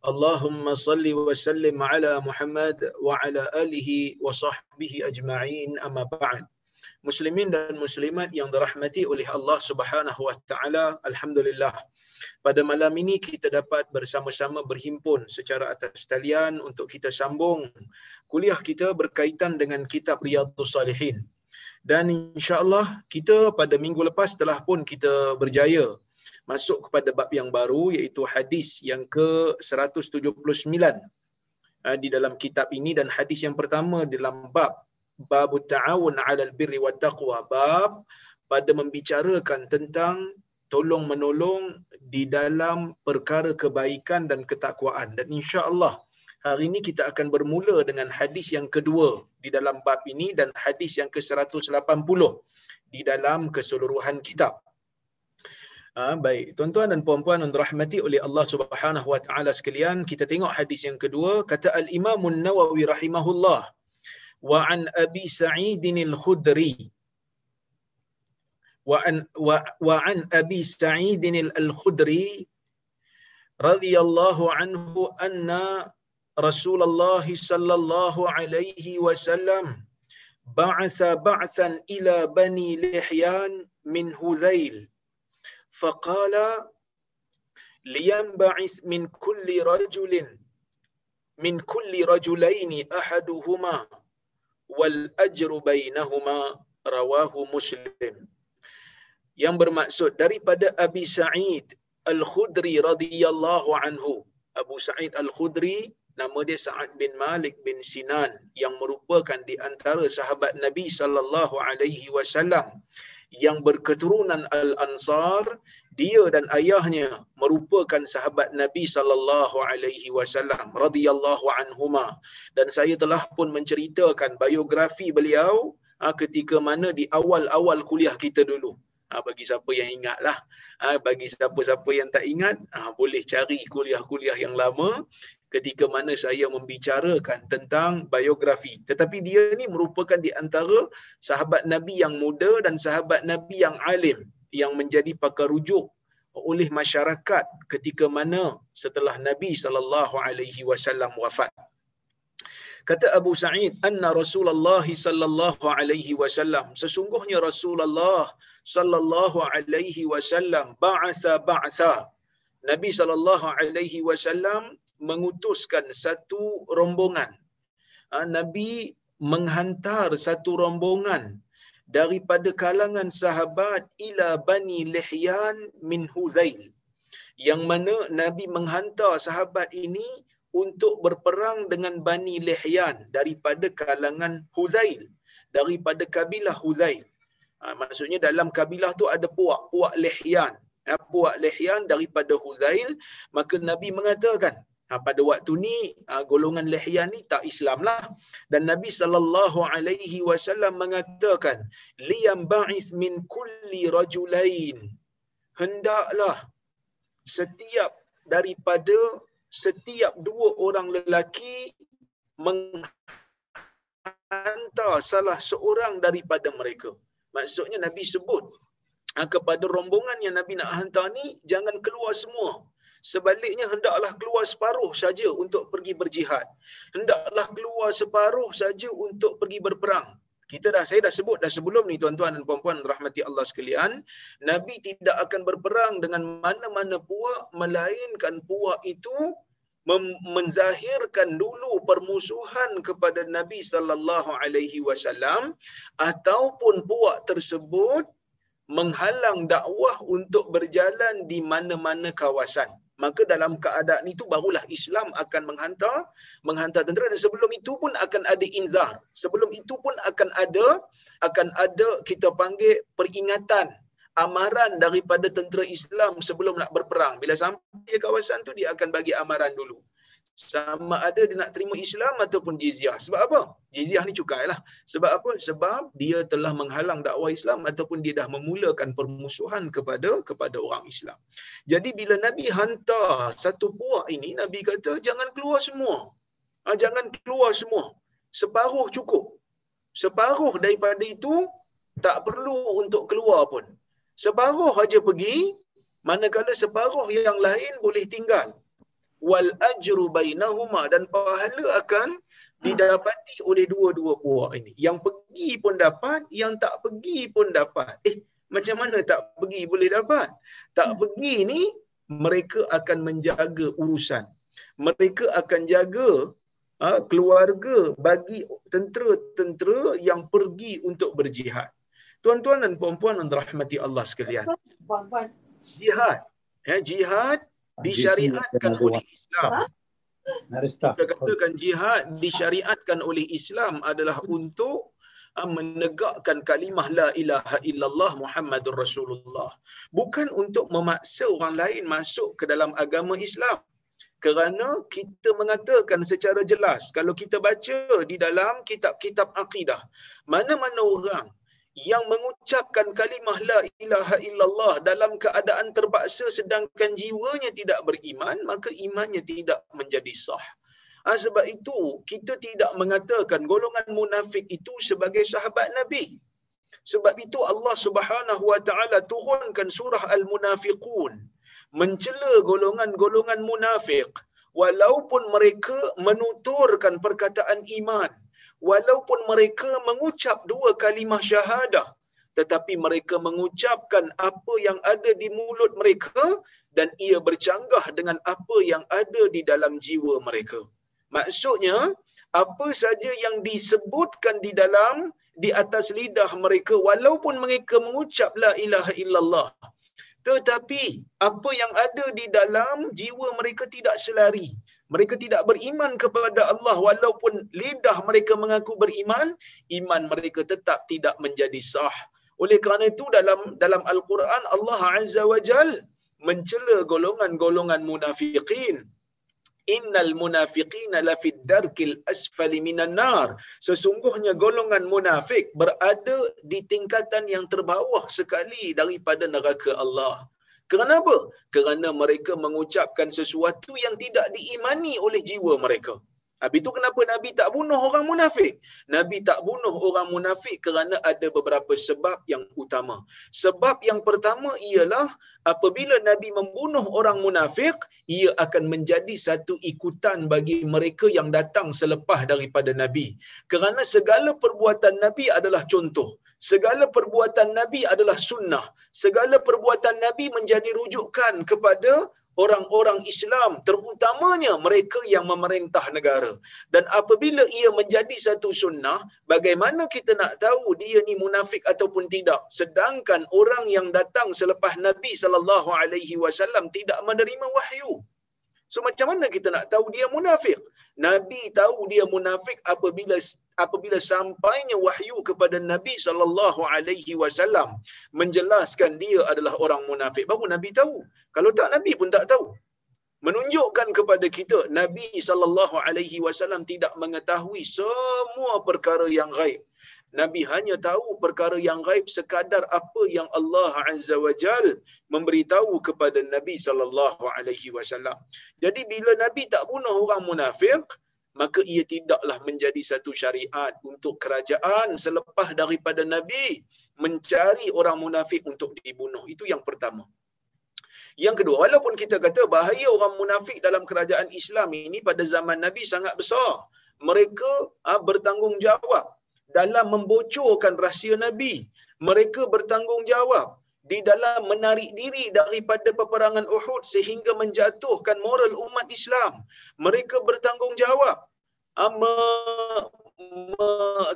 Allahumma salli wa sallim ala Muhammad wa ala alihi wa sahbihi ajma'in amma بعد Muslimin dan muslimat yang dirahmati oleh Allah Subhanahu wa taala, alhamdulillah. Pada malam ini kita dapat bersama-sama berhimpun secara atas talian untuk kita sambung kuliah kita berkaitan dengan kitab Riyadhus Salihin. Dan insya-Allah kita pada minggu lepas telah pun kita berjaya masuk kepada bab yang baru iaitu hadis yang ke-179 ah, di dalam kitab ini. Dan hadis yang pertama dalam bab bab ta'awun 'alal birri wat taqwa bab pada membicarakan tentang tolong menolong di dalam perkara kebaikan dan ketakwaan. Dan insya-Allah hari ini kita akan bermula dengan hadis yang kedua di dalam bab ini dan hadis yang ke-180 di dalam keseluruhan kitab Ha, baik, tuan-tuan dan puan-puan yang dirahmati oleh Allah Subhanahu Wa Taala sekalian, kita tengok hadis yang kedua, kata Al-Imam An-Nawawi rahimahullah, wa an Abi Sa'id Al-Khudri wa an wa, wa an Abi Sa'id Al-Khudri radhiyallahu anhu anna Rasulullah sallallahu alaihi wasallam ba'atha ba'than ila bani Lihyan min فقال min من كل رجل من كل رجلين احدهما والاجر بينهما رواه muslim yang bermaksud daripada Abi Sa'id Al-Khudri radhiyallahu anhu. Abu Sa'id Al-Khudri nama dia Sa'ad bin Malik bin Sinan yang merupakan di antara sahabat Nabi sallallahu alaihi wasallam yang berketurunan Al-Ansar, dia dan ayahnya merupakan sahabat Nabi sallallahu alaihi wasallam radhiyallahu anhuma dan saya telah pun menceritakan biografi beliau ha, ketika mana di awal-awal kuliah kita dulu. Ha, bagi siapa yang ingatlah. Ha, bagi siapa-siapa yang tak ingat, ha, boleh cari kuliah-kuliah yang lama ketika mana saya membicarakan tentang biografi. Tetapi dia ni merupakan di antara sahabat Nabi yang muda dan sahabat Nabi yang alim yang menjadi pakar rujuk oleh masyarakat ketika mana setelah Nabi sallallahu alaihi wasallam wafat. Kata Abu Sa'id, anna Rasulullah sallallahu alaihi wasallam, sesungguhnya Rasulullah sallallahu alaihi wasallam ba'atha ba'atha. Nabi sallallahu alaihi wasallam mengutuskan satu rombongan. Ha, Nabi menghantar satu rombongan daripada kalangan sahabat ila Bani Lihyan min Hudhail. Yang mana Nabi menghantar sahabat ini untuk berperang dengan Bani Lihyan daripada kalangan Hudhail. Daripada kabilah Hudhail. Ha, maksudnya dalam kabilah tu ada puak, puak Lihyan. Ha, puak Lihyan daripada Hudhail. Maka Nabi mengatakan, Ha, pada waktu ni ha, golongan lihyan ni tak Islam lah. Dan Nabi sallallahu alaihi wasallam mengatakan liyam ba'is min kulli rajulain. Hendaklah setiap daripada setiap dua orang lelaki menghantar salah seorang daripada mereka. Maksudnya Nabi sebut ha, kepada rombongan yang Nabi nak hantar ni jangan keluar semua Sebaliknya hendaklah keluar separuh saja untuk pergi berjihad. Hendaklah keluar separuh saja untuk pergi berperang. Kita dah saya dah sebut dah sebelum ni tuan-tuan dan puan-puan rahmati Allah sekalian, Nabi tidak akan berperang dengan mana-mana puak melainkan puak itu menzahirkan dulu permusuhan kepada Nabi sallallahu alaihi wasallam ataupun puak tersebut menghalang dakwah untuk berjalan di mana-mana kawasan maka dalam keadaan itu barulah Islam akan menghantar menghantar tentera. Dan sebelum itu pun akan ada inzar. Sebelum itu pun akan ada akan ada kita panggil peringatan amaran daripada tentera Islam sebelum nak berperang. Bila sampai kawasan tu dia akan bagi amaran dulu sama ada dia nak terima Islam ataupun jizyah. Sebab apa? Jizyah ni cukai lah. Sebab apa? Sebab dia telah menghalang dakwah Islam ataupun dia dah memulakan permusuhan kepada kepada orang Islam. Jadi bila Nabi hantar satu puak ini, Nabi kata jangan keluar semua. Ha, jangan keluar semua. Separuh cukup. Separuh daripada itu tak perlu untuk keluar pun. Separuh aja pergi, manakala separuh yang lain boleh tinggal wal ajru bainahuma dan pahala akan didapati oleh dua-dua puak ini. Yang pergi pun dapat, yang tak pergi pun dapat. Eh, macam mana tak pergi boleh dapat? Tak hmm. pergi ni mereka akan menjaga urusan. Mereka akan jaga ha, keluarga bagi tentera-tentera yang pergi untuk berjihad. Tuan-tuan dan puan-puan yang dirahmati Allah sekalian. Jihad. Ya, jihad disyariatkan oleh Islam. Kita katakan jihad disyariatkan oleh Islam adalah untuk ah, menegakkan kalimah la ilaha illallah Muhammadur Rasulullah. Bukan untuk memaksa orang lain masuk ke dalam agama Islam. Kerana kita mengatakan secara jelas, kalau kita baca di dalam kitab-kitab akidah, mana-mana orang yang mengucapkan kalimah la ilaha illallah dalam keadaan terpaksa sedangkan jiwanya tidak beriman maka imannya tidak menjadi sah. Ha, sebab itu kita tidak mengatakan golongan munafik itu sebagai sahabat Nabi. Sebab itu Allah Subhanahu wa taala turunkan surah Al-Munafiqun mencela golongan-golongan munafik walaupun mereka menuturkan perkataan iman walaupun mereka mengucap dua kalimah syahadah tetapi mereka mengucapkan apa yang ada di mulut mereka dan ia bercanggah dengan apa yang ada di dalam jiwa mereka. Maksudnya apa saja yang disebutkan di dalam di atas lidah mereka walaupun mereka mengucap la ilaha illallah tetapi apa yang ada di dalam jiwa mereka tidak selari mereka tidak beriman kepada Allah walaupun lidah mereka mengaku beriman iman mereka tetap tidak menjadi sah. Oleh kerana itu dalam dalam al-Quran Allah Azza wa Jal mencela golongan-golongan munafiqin. Innal munafiqina lafid darkil asfali minan nar. Sesungguhnya golongan munafik berada di tingkatan yang terbawah sekali daripada neraka Allah Kenapa? Kerana mereka mengucapkan sesuatu yang tidak diimani oleh jiwa mereka. Habis itu kenapa Nabi tak bunuh orang munafik? Nabi tak bunuh orang munafik kerana ada beberapa sebab yang utama. Sebab yang pertama ialah apabila Nabi membunuh orang munafik, ia akan menjadi satu ikutan bagi mereka yang datang selepas daripada Nabi. Kerana segala perbuatan Nabi adalah contoh. Segala perbuatan Nabi adalah sunnah. Segala perbuatan Nabi menjadi rujukan kepada orang-orang Islam terutamanya mereka yang memerintah negara. Dan apabila ia menjadi satu sunnah bagaimana kita nak tahu dia ni munafik ataupun tidak? Sedangkan orang yang datang selepas Nabi sallallahu alaihi wasallam tidak menerima wahyu So macam mana kita nak tahu dia munafik? Nabi tahu dia munafik apabila apabila sampainya wahyu kepada Nabi sallallahu alaihi wasallam menjelaskan dia adalah orang munafik baru Nabi tahu. Kalau tak Nabi pun tak tahu. Menunjukkan kepada kita Nabi sallallahu alaihi wasallam tidak mengetahui semua perkara yang gaib. Nabi hanya tahu perkara yang gaib sekadar apa yang Allah Azza wa Jal memberitahu kepada Nabi sallallahu alaihi wasallam. Jadi bila Nabi tak bunuh orang munafik, maka ia tidaklah menjadi satu syariat untuk kerajaan selepas daripada Nabi mencari orang munafik untuk dibunuh. Itu yang pertama. Yang kedua, walaupun kita kata bahaya orang munafik dalam kerajaan Islam ini pada zaman Nabi sangat besar. Mereka ha, bertanggungjawab dalam membocorkan rahsia Nabi. Mereka bertanggungjawab di dalam menarik diri daripada peperangan Uhud sehingga menjatuhkan moral umat Islam. Mereka bertanggungjawab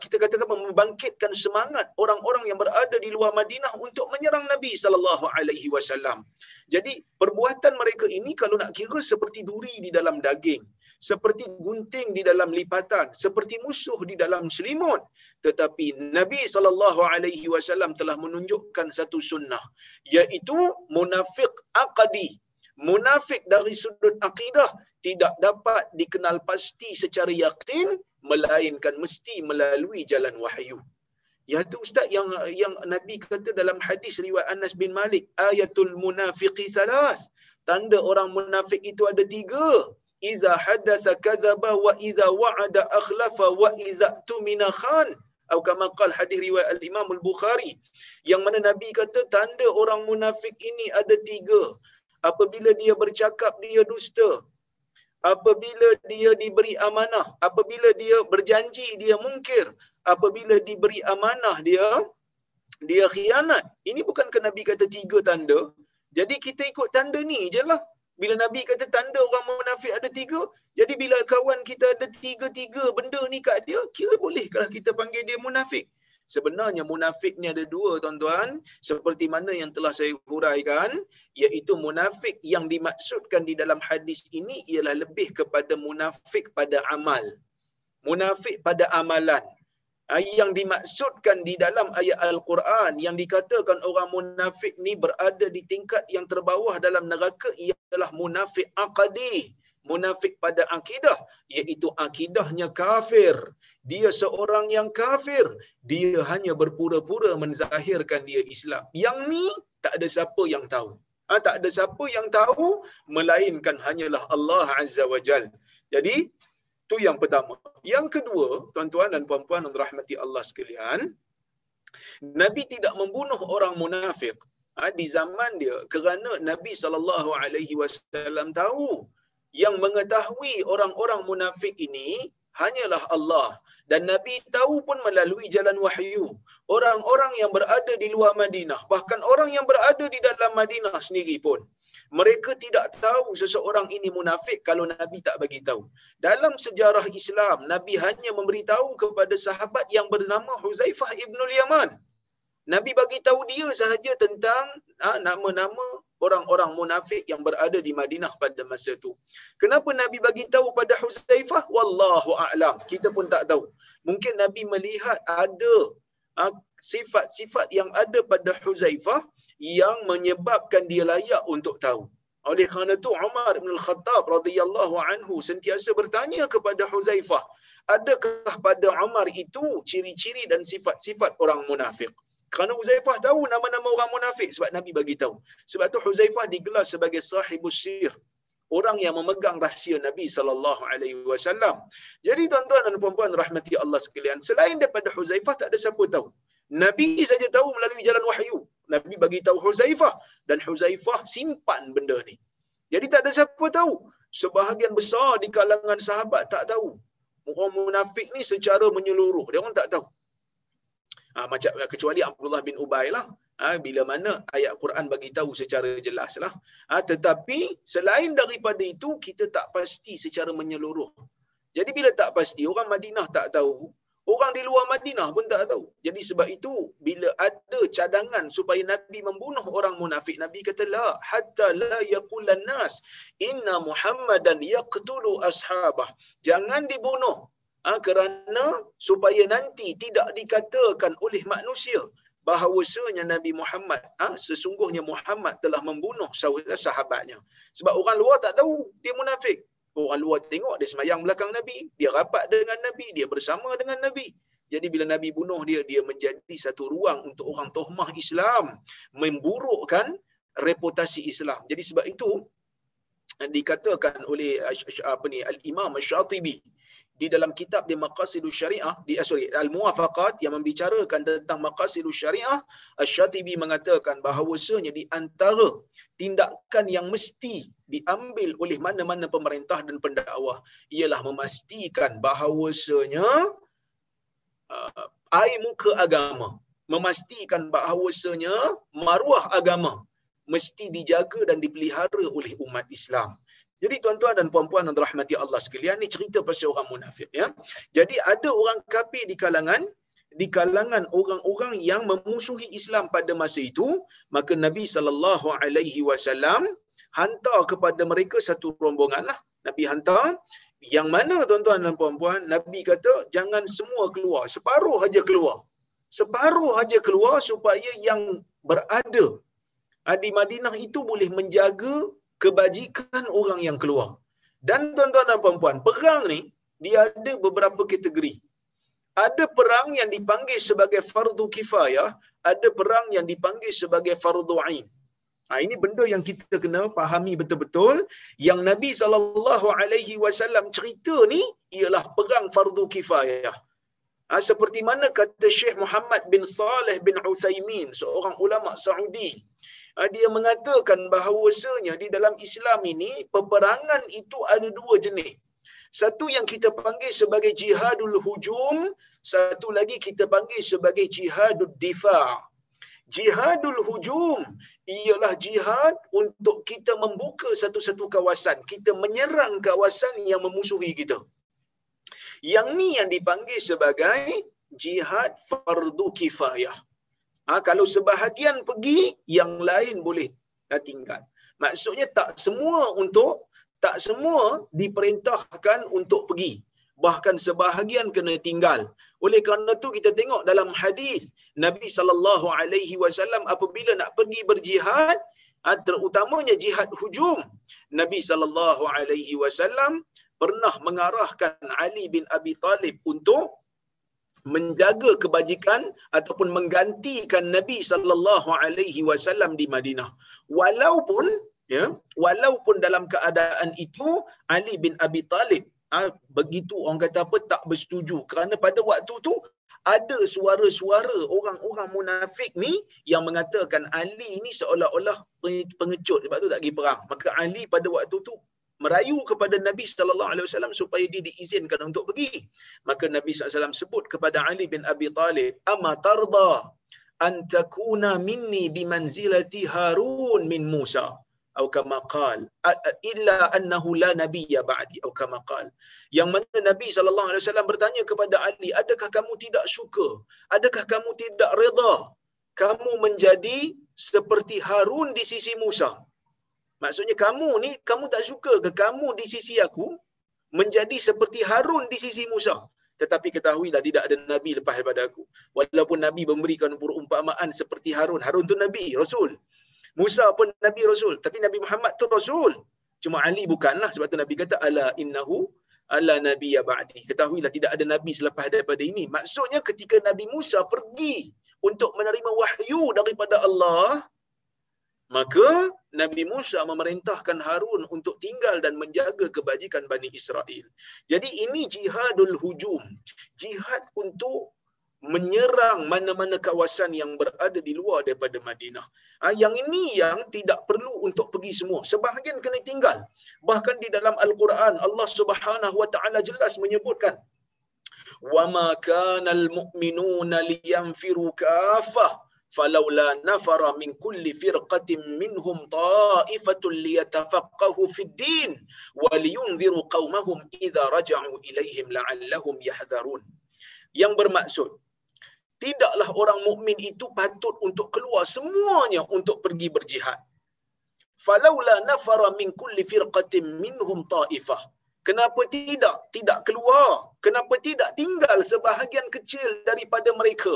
kita katakan membangkitkan semangat orang-orang yang berada di luar Madinah untuk menyerang Nabi sallallahu alaihi wasallam. Jadi perbuatan mereka ini kalau nak kira seperti duri di dalam daging, seperti gunting di dalam lipatan, seperti musuh di dalam selimut. Tetapi Nabi sallallahu alaihi wasallam telah menunjukkan satu sunnah iaitu munafik aqdi munafik dari sudut akidah tidak dapat dikenal pasti secara yakin melainkan mesti melalui jalan wahyu. Ya tu ustaz yang yang Nabi kata dalam hadis riwayat Anas bin Malik, ayatul munafiqi salas. Tanda orang munafik itu ada tiga. Iza hadatsa kadzaba wa iza wa'ada akhlafa wa iza tumina khan. Atau kama qal hadis riwayat al-Imam al-Bukhari. Yang mana Nabi kata tanda orang munafik ini ada tiga. Apabila dia bercakap dia dusta. Apabila dia diberi amanah, apabila dia berjanji dia mungkir, apabila diberi amanah dia dia khianat. Ini bukan ke Nabi kata tiga tanda. Jadi kita ikut tanda ni je lah. Bila Nabi kata tanda orang munafik ada tiga, jadi bila kawan kita ada tiga-tiga benda ni kat dia, kira boleh kalau kita panggil dia munafik. Sebenarnya munafik ni ada dua tuan-tuan. Seperti mana yang telah saya huraikan. Iaitu munafik yang dimaksudkan di dalam hadis ini ialah lebih kepada munafik pada amal. Munafik pada amalan. Ah, yang dimaksudkan di dalam ayat Al-Quran yang dikatakan orang munafik ni berada di tingkat yang terbawah dalam neraka ialah munafik aqadi munafik pada akidah iaitu akidahnya kafir. Dia seorang yang kafir. Dia hanya berpura-pura menzahirkan dia Islam. Yang ni tak ada siapa yang tahu. Ha, tak ada siapa yang tahu melainkan hanyalah Allah Azza wa Jal. Jadi tu yang pertama. Yang kedua tuan-tuan dan puan-puan yang rahmati Allah sekalian Nabi tidak membunuh orang munafik. Ha, di zaman dia kerana Nabi sallallahu alaihi wasallam tahu yang mengetahui orang-orang munafik ini hanyalah Allah. Dan Nabi tahu pun melalui jalan wahyu. Orang-orang yang berada di luar Madinah bahkan orang yang berada di dalam Madinah sendiri pun mereka tidak tahu seseorang ini munafik kalau Nabi tak bagi tahu. Dalam sejarah Islam Nabi hanya memberitahu kepada sahabat yang bernama Huzaifah ibnul Yaman. Nabi bagi tahu dia sahaja tentang ha, nama-nama orang-orang munafik yang berada di Madinah pada masa itu. Kenapa Nabi bagi tahu pada Huzaifah? Wallahu a'lam. Kita pun tak tahu. Mungkin Nabi melihat ada ha, sifat-sifat yang ada pada Huzaifah yang menyebabkan dia layak untuk tahu. Oleh kerana itu Umar bin Al-Khattab radhiyallahu anhu sentiasa bertanya kepada Huzaifah, adakah pada Umar itu ciri-ciri dan sifat-sifat orang munafik? Kerana Huzaifah tahu nama-nama orang munafik sebab Nabi bagi tahu. Sebab tu Huzaifah digelar sebagai sahibus sir. Orang yang memegang rahsia Nabi sallallahu alaihi wasallam. Jadi tuan-tuan dan puan-puan rahmati Allah sekalian, selain daripada Huzaifah tak ada siapa tahu. Nabi saja tahu melalui jalan wahyu. Nabi bagi tahu Huzaifah dan Huzaifah simpan benda ni. Jadi tak ada siapa tahu. Sebahagian besar di kalangan sahabat tak tahu. Orang munafik ni secara menyeluruh. Dia orang tak tahu. Ha, macam kecuali Abdullah bin Ubay lah. Ha, bila mana ayat Quran bagi tahu secara jelas lah. Tetapi selain daripada itu, kita tak pasti secara menyeluruh. Jadi bila tak pasti, orang Madinah tak tahu, orang di luar Madinah pun tak tahu. Jadi sebab itu, bila ada cadangan supaya Nabi membunuh orang munafik, Nabi kata, La, hatta la yakulan nas, inna Muhammadan yaqtulu ashabah. Jangan dibunuh ha, kerana supaya nanti tidak dikatakan oleh manusia bahawasanya Nabi Muhammad ha, sesungguhnya Muhammad telah membunuh sahabatnya. Sebab orang luar tak tahu dia munafik. Orang luar tengok dia semayang belakang Nabi dia rapat dengan Nabi dia bersama dengan Nabi. Jadi bila Nabi bunuh dia dia menjadi satu ruang untuk orang tohmah Islam memburukkan reputasi Islam. Jadi sebab itu dikatakan oleh apa ni al-Imam Asy-Syatibi di dalam kitab di Maqasidus Syariah di uh, sorry Al-Muwafaqat yang membicarakan tentang Maqasidus Syariah Asy-Syatibi mengatakan bahawasanya di antara tindakan yang mesti diambil oleh mana-mana pemerintah dan pendakwah ialah memastikan bahawasanya uh, air muka agama memastikan bahawasanya maruah agama mesti dijaga dan dipelihara oleh umat Islam. Jadi tuan-tuan dan puan-puan yang dirahmati Allah sekalian ni cerita pasal orang munafik ya. Jadi ada orang kafir di kalangan di kalangan orang-orang yang memusuhi Islam pada masa itu, maka Nabi sallallahu alaihi wasallam hantar kepada mereka satu rombongan lah. Nabi hantar yang mana tuan-tuan dan puan-puan, Nabi kata jangan semua keluar, separuh aja keluar. Separuh aja keluar supaya yang berada di Madinah itu boleh menjaga kebajikan orang yang keluar. Dan tuan-tuan dan puan-puan, perang ni dia ada beberapa kategori. Ada perang yang dipanggil sebagai fardu kifayah, ada perang yang dipanggil sebagai fardu ain. Ha, ini benda yang kita kena fahami betul-betul. Yang Nabi SAW cerita ni ialah perang fardu kifayah. Ha, seperti mana kata Syekh Muhammad bin Saleh bin Uthaymin, seorang ulama Saudi. Ha, dia mengatakan bahawasanya di dalam Islam ini, peperangan itu ada dua jenis. Satu yang kita panggil sebagai jihadul hujum, satu lagi kita panggil sebagai jihadul difa' jihadul hujum ialah jihad untuk kita membuka satu-satu kawasan kita menyerang kawasan yang memusuhi kita. Yang ni yang dipanggil sebagai jihad fardu kifayah ha, kalau sebahagian pergi yang lain boleh tinggal maksudnya tak semua untuk tak semua diperintahkan untuk pergi bahkan sebahagian kena tinggal. Oleh kerana tu kita tengok dalam hadis Nabi sallallahu alaihi wasallam apabila nak pergi berjihad, ah, terutamanya jihad hujum, Nabi sallallahu alaihi wasallam pernah mengarahkan Ali bin Abi Talib untuk menjaga kebajikan ataupun menggantikan Nabi sallallahu alaihi wasallam di Madinah. Walaupun ya, walaupun dalam keadaan itu Ali bin Abi Talib ha, begitu orang kata apa tak bersetuju. Kerana pada waktu tu ada suara-suara orang-orang munafik ni yang mengatakan Ali ni seolah-olah pengecut. Sebab tu tak pergi perang. Maka Ali pada waktu tu merayu kepada Nabi sallallahu alaihi wasallam supaya dia diizinkan untuk pergi. Maka Nabi sallallahu alaihi sebut kepada Ali bin Abi Talib amma tarda an takuna minni bimanzilati Harun min Musa? Atau kama qal illa annahu la nabiyya ba'di. Atau kama qal yang mana nabi sallallahu alaihi wasallam bertanya kepada ali adakah kamu tidak suka? Adakah kamu tidak redha kamu menjadi seperti harun di sisi musa maksudnya kamu ni kamu tak suka ke kamu di sisi aku menjadi seperti harun di sisi musa tetapi ketahuilah tidak ada nabi lepas daripada aku walaupun nabi memberikan perumpamaan seperti harun harun tu nabi rasul Musa pun Nabi Rasul. Tapi Nabi Muhammad tu Rasul. Cuma Ali bukanlah. Sebab tu Nabi kata, Ala innahu ala Nabi ya ba'di. Ketahuilah tidak ada Nabi selepas daripada ini. Maksudnya ketika Nabi Musa pergi untuk menerima wahyu daripada Allah, Maka Nabi Musa memerintahkan Harun untuk tinggal dan menjaga kebajikan Bani Israel. Jadi ini jihadul hujum. Jihad untuk menyerang mana-mana kawasan yang berada di luar daripada Madinah. Ah, yang ini yang tidak perlu untuk pergi semua. Sebahagian kena tinggal. Bahkan di dalam Al-Quran, Allah subhanahu wa ta'ala jelas menyebutkan. وَمَا كَانَ الْمُؤْمِنُونَ لِيَنْفِرُوا كَافَةً falaula nafara min kulli firqatin minhum منهم طائفة fid din wa liyunziru qaumahum idza raja'u ilaihim la'allahum yahdharun. Yang bermaksud tidaklah orang mukmin itu patut untuk keluar semuanya untuk pergi berjihad. Falaula nafara min kulli firqatin minhum taifah. Kenapa tidak? Tidak keluar. Kenapa tidak tinggal sebahagian kecil daripada mereka?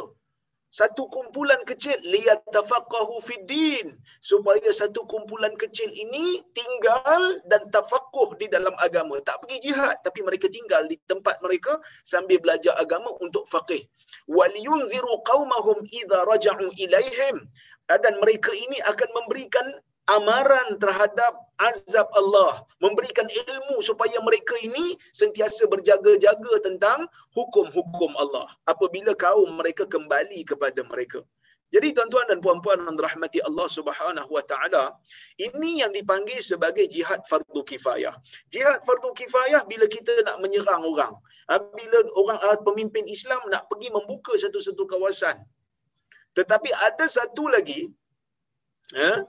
Satu kumpulan kecil liyatafaqahu fid din supaya satu kumpulan kecil ini tinggal dan tafaqquh di dalam agama. Tak pergi jihad tapi mereka tinggal di tempat mereka sambil belajar agama untuk faqih. Waliyunziru qaumahum idza raja'u ilaihim. Dan mereka ini akan memberikan amaran terhadap azab Allah, memberikan ilmu supaya mereka ini sentiasa berjaga-jaga tentang hukum-hukum Allah apabila kaum mereka kembali kepada mereka. Jadi tuan-tuan dan puan-puan yang dirahmati Allah Subhanahu wa taala, ini yang dipanggil sebagai jihad fardu kifayah. Jihad fardu kifayah bila kita nak menyerang orang. Ha, bila orang ah, pemimpin Islam nak pergi membuka satu-satu kawasan. Tetapi ada satu lagi ha,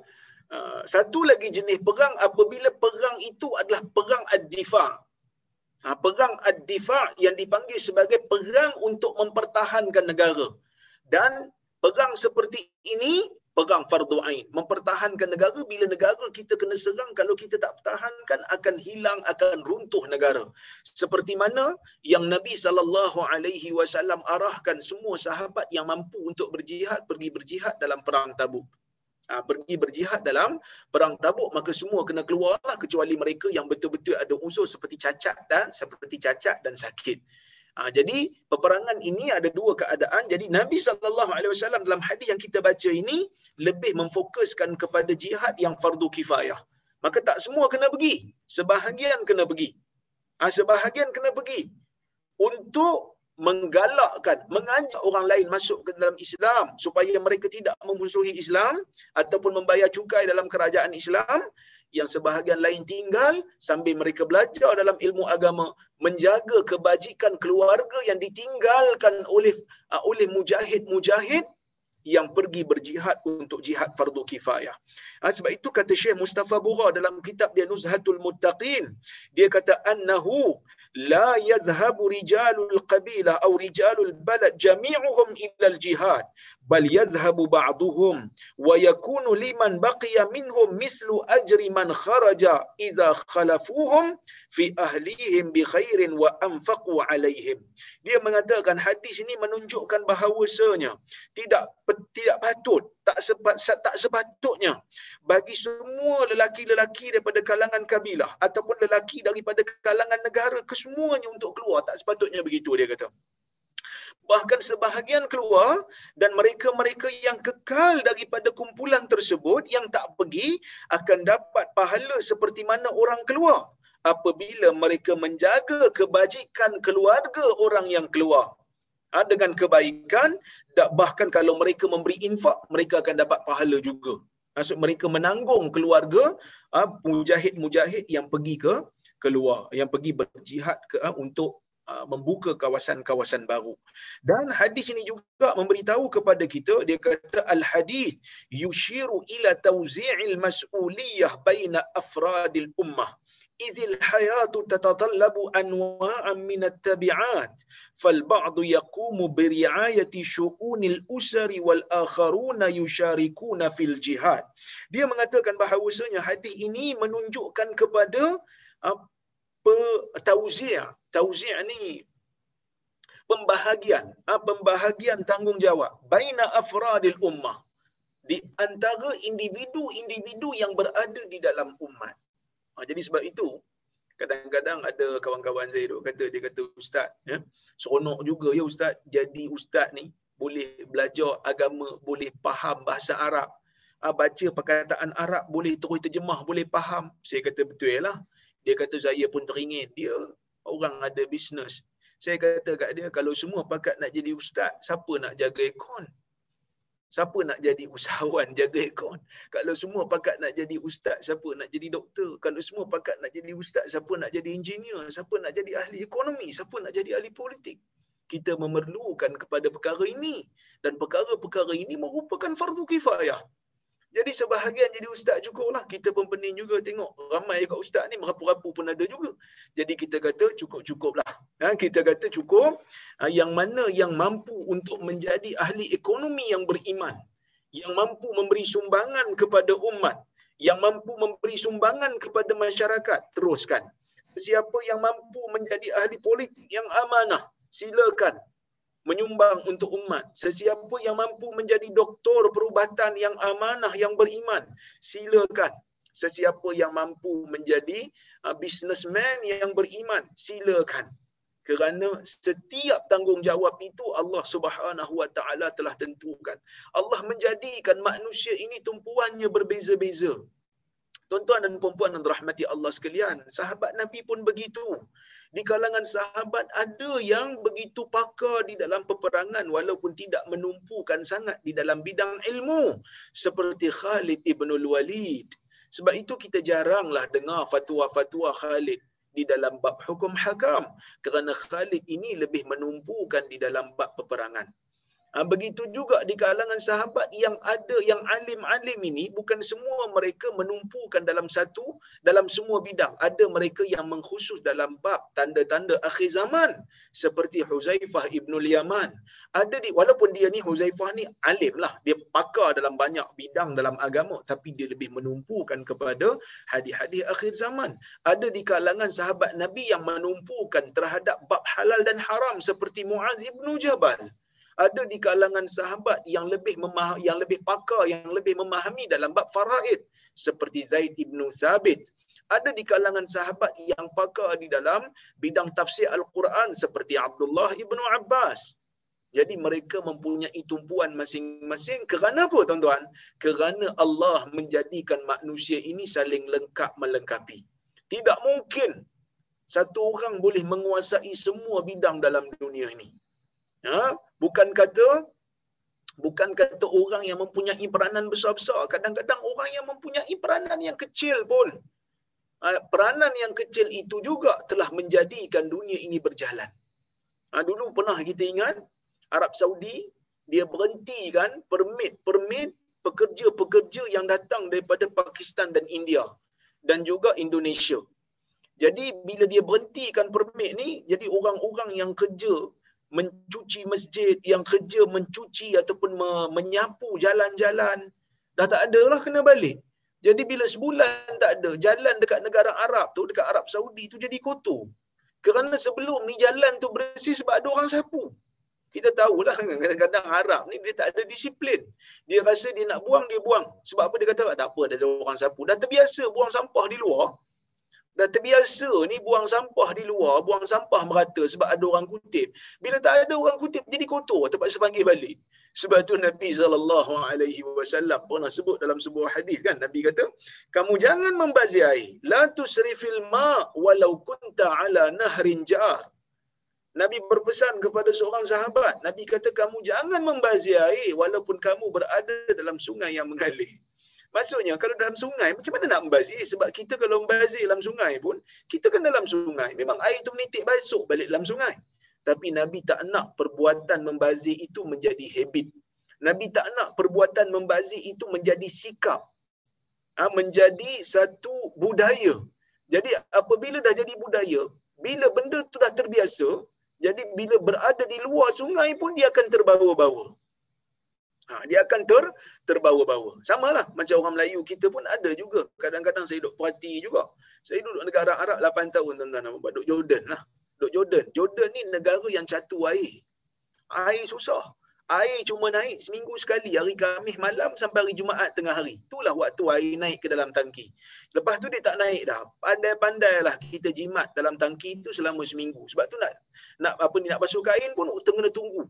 Ah, satu lagi jenis perang apabila perang itu adalah perang ad-difa. Ha, perang ad-difa yang dipanggil sebagai perang untuk mempertahankan negara. Dan perang seperti ini perang fardu ain, mempertahankan negara bila negara kita kena serang kalau kita tak pertahankan akan hilang akan runtuh negara. Seperti mana yang Nabi sallallahu alaihi wasallam arahkan semua sahabat yang mampu untuk berjihad pergi berjihad dalam perang Tabuk. Ha, pergi berjihad dalam perang tabuk maka semua kena keluarlah kecuali mereka yang betul-betul ada unsur seperti cacat dan seperti cacat dan sakit. Ha, jadi peperangan ini ada dua keadaan. Jadi Nabi SAW dalam hadis yang kita baca ini lebih memfokuskan kepada jihad yang fardu kifayah. Maka tak semua kena pergi. Sebahagian kena pergi. Ha, sebahagian kena pergi. Untuk menggalakkan, mengajak orang lain masuk ke dalam Islam supaya mereka tidak memusuhi Islam ataupun membayar cukai dalam kerajaan Islam yang sebahagian lain tinggal sambil mereka belajar dalam ilmu agama menjaga kebajikan keluarga yang ditinggalkan oleh uh, oleh mujahid-mujahid yang pergi berjihad untuk jihad fardu kifayah. Ha, sebab itu kata Syekh Mustafa Bura dalam kitab dia Nuzhatul Muttaqin, dia kata annahu la yazhabu rijalul qabilah atau rijalul balad jami'uhum illa al-jihad bal yadhhabu ba'duhum wa yakunu liman baqiya minhum mislu ajri man kharaja idza khalafuhum fi ahlihim bi khairin wa anfaqu alaihim dia mengatakan hadis ini menunjukkan bahawasanya tidak tidak patut tak sepat, tak sepatutnya bagi semua lelaki-lelaki daripada kalangan kabilah ataupun lelaki daripada kalangan negara kesemuanya untuk keluar tak sepatutnya begitu dia kata bahkan sebahagian keluar dan mereka-mereka yang kekal daripada kumpulan tersebut yang tak pergi akan dapat pahala seperti mana orang keluar apabila mereka menjaga kebajikan keluarga orang yang keluar. Ha, dengan kebaikan bahkan kalau mereka memberi infak mereka akan dapat pahala juga. Maksud mereka menanggung keluarga ha, mujahid-mujahid yang pergi ke keluar yang pergi berjihad ke ha, untuk membuka kawasan-kawasan baru. Dan hadis ini juga memberitahu kepada kita dia kata al hadis yushiru ila tawzi'il mas'uliyah baina afradil ummah. إذ الحياة تتطلب أنواعا من التبعات فالبعض يقوم برعاية شؤون الأسر والآخرون يشاركون في الجهاد. Dia mengatakan bahawasanya hadis ini menunjukkan kepada tauzi' tauzi' ni pembahagian ha, pembahagian tanggungjawab baina afradil ummah. Di antara individu-individu yang berada di dalam umat. Ha, jadi sebab itu kadang-kadang ada kawan-kawan saya tu kata dia kata ustaz ya seronok juga ya ustaz jadi ustaz ni boleh belajar agama boleh faham bahasa Arab. Ha, baca perkataan Arab boleh terus terjemah boleh faham. Saya kata betul lah dia kata saya pun teringin dia orang ada bisnes. Saya kata kat dia kalau semua pakat nak jadi ustaz, siapa nak jaga ekon? Siapa nak jadi usahawan jaga ekon? Kalau semua pakat nak jadi ustaz, siapa nak jadi doktor? Kalau semua pakat nak jadi ustaz, siapa nak jadi engineer? Siapa nak jadi ahli ekonomi? Siapa nak jadi ahli politik? Kita memerlukan kepada perkara ini dan perkara-perkara ini merupakan fardu kifayah. Jadi sebahagian jadi ustaz cukup lah. Kita pun pening juga tengok. Ramai juga ustaz ni merapu-rapu pun ada juga. Jadi kita kata cukup-cukup lah. Ha, kita kata cukup. Ha, yang mana yang mampu untuk menjadi ahli ekonomi yang beriman. Yang mampu memberi sumbangan kepada umat. Yang mampu memberi sumbangan kepada masyarakat. Teruskan. Siapa yang mampu menjadi ahli politik yang amanah. Silakan menyumbang untuk umat. Sesiapa yang mampu menjadi doktor perubatan yang amanah, yang beriman, silakan. Sesiapa yang mampu menjadi uh, businessman yang beriman, silakan. Kerana setiap tanggungjawab itu Allah Subhanahu Wa Taala telah tentukan. Allah menjadikan manusia ini tumpuannya berbeza-beza. Tuan-tuan dan puan-puan yang dirahmati Allah sekalian, sahabat Nabi pun begitu di kalangan sahabat ada yang begitu pakar di dalam peperangan walaupun tidak menumpukan sangat di dalam bidang ilmu seperti Khalid ibn Walid. Sebab itu kita jaranglah dengar fatwa-fatwa Khalid di dalam bab hukum hakam kerana Khalid ini lebih menumpukan di dalam bab peperangan. Ha, begitu juga di kalangan sahabat yang ada yang alim-alim ini bukan semua mereka menumpukan dalam satu dalam semua bidang. Ada mereka yang mengkhusus dalam bab tanda-tanda akhir zaman seperti Huzaifah ibn Yaman. Ada di walaupun dia ni Huzaifah ni alim lah, dia pakar dalam banyak bidang dalam agama tapi dia lebih menumpukan kepada hadis-hadis akhir zaman. Ada di kalangan sahabat Nabi yang menumpukan terhadap bab halal dan haram seperti Muaz ibn Jabal ada di kalangan sahabat yang lebih memah yang lebih pakar yang lebih memahami dalam bab faraid seperti Zaid ibnu Sabit. Ada di kalangan sahabat yang pakar di dalam bidang tafsir al-Quran seperti Abdullah ibnu Abbas. Jadi mereka mempunyai tumpuan masing-masing. Kerana apa tuan-tuan? Kerana Allah menjadikan manusia ini saling lengkap melengkapi. Tidak mungkin satu orang boleh menguasai semua bidang dalam dunia ini. Ha? Bukan kata bukan kata orang yang mempunyai peranan besar-besar. Kadang-kadang orang yang mempunyai peranan yang kecil pun. Ha, peranan yang kecil itu juga telah menjadikan dunia ini berjalan. Ha, dulu pernah kita ingat Arab Saudi dia berhentikan permit-permit pekerja-pekerja yang datang daripada Pakistan dan India dan juga Indonesia. Jadi bila dia berhentikan permit ni, jadi orang-orang yang kerja mencuci masjid, yang kerja mencuci ataupun menyapu jalan-jalan, dah tak ada lah kena balik. Jadi bila sebulan tak ada, jalan dekat negara Arab tu, dekat Arab Saudi tu jadi kotor. Kerana sebelum ni jalan tu bersih sebab ada orang sapu. Kita tahulah kadang-kadang Arab ni dia tak ada disiplin. Dia rasa dia nak buang, dia buang. Sebab apa dia kata, tak apa ada orang sapu. Dah terbiasa buang sampah di luar, dah terbiasa ni buang sampah di luar, buang sampah merata sebab ada orang kutip. Bila tak ada orang kutip jadi kotor, terpaksa panggil balik. Sebab tu Nabi sallallahu alaihi wasallam pernah sebut dalam sebuah hadis kan Nabi kata, "Kamu jangan membazir air. La tusrifil ma walau kunta ala nahrin jar." Nabi berpesan kepada seorang sahabat, Nabi kata kamu jangan membazir air walaupun kamu berada dalam sungai yang mengalir. Maksudnya kalau dalam sungai macam mana nak membazir? Sebab kita kalau membazir dalam sungai pun, kita kan dalam sungai. Memang air tu menitik basuh balik dalam sungai. Tapi Nabi tak nak perbuatan membazir itu menjadi habit. Nabi tak nak perbuatan membazir itu menjadi sikap. Ha, menjadi satu budaya. Jadi apabila dah jadi budaya, bila benda tu dah terbiasa, jadi bila berada di luar sungai pun dia akan terbawa-bawa. Ha, dia akan ter terbawa-bawa. Samalah macam orang Melayu kita pun ada juga. Kadang-kadang saya duduk parti juga. Saya duduk negara Arab 8 tahun tuan-tuan. Duduk Jordan lah. Duduk Jordan. Jordan ni negara yang catu air. Air susah. Air cuma naik seminggu sekali. Hari Khamis malam sampai hari Jumaat tengah hari. Itulah waktu air naik ke dalam tangki. Lepas tu dia tak naik dah. Pandai-pandai lah kita jimat dalam tangki tu selama seminggu. Sebab tu nak nak apa ni nak basuh kain pun kena tunggu.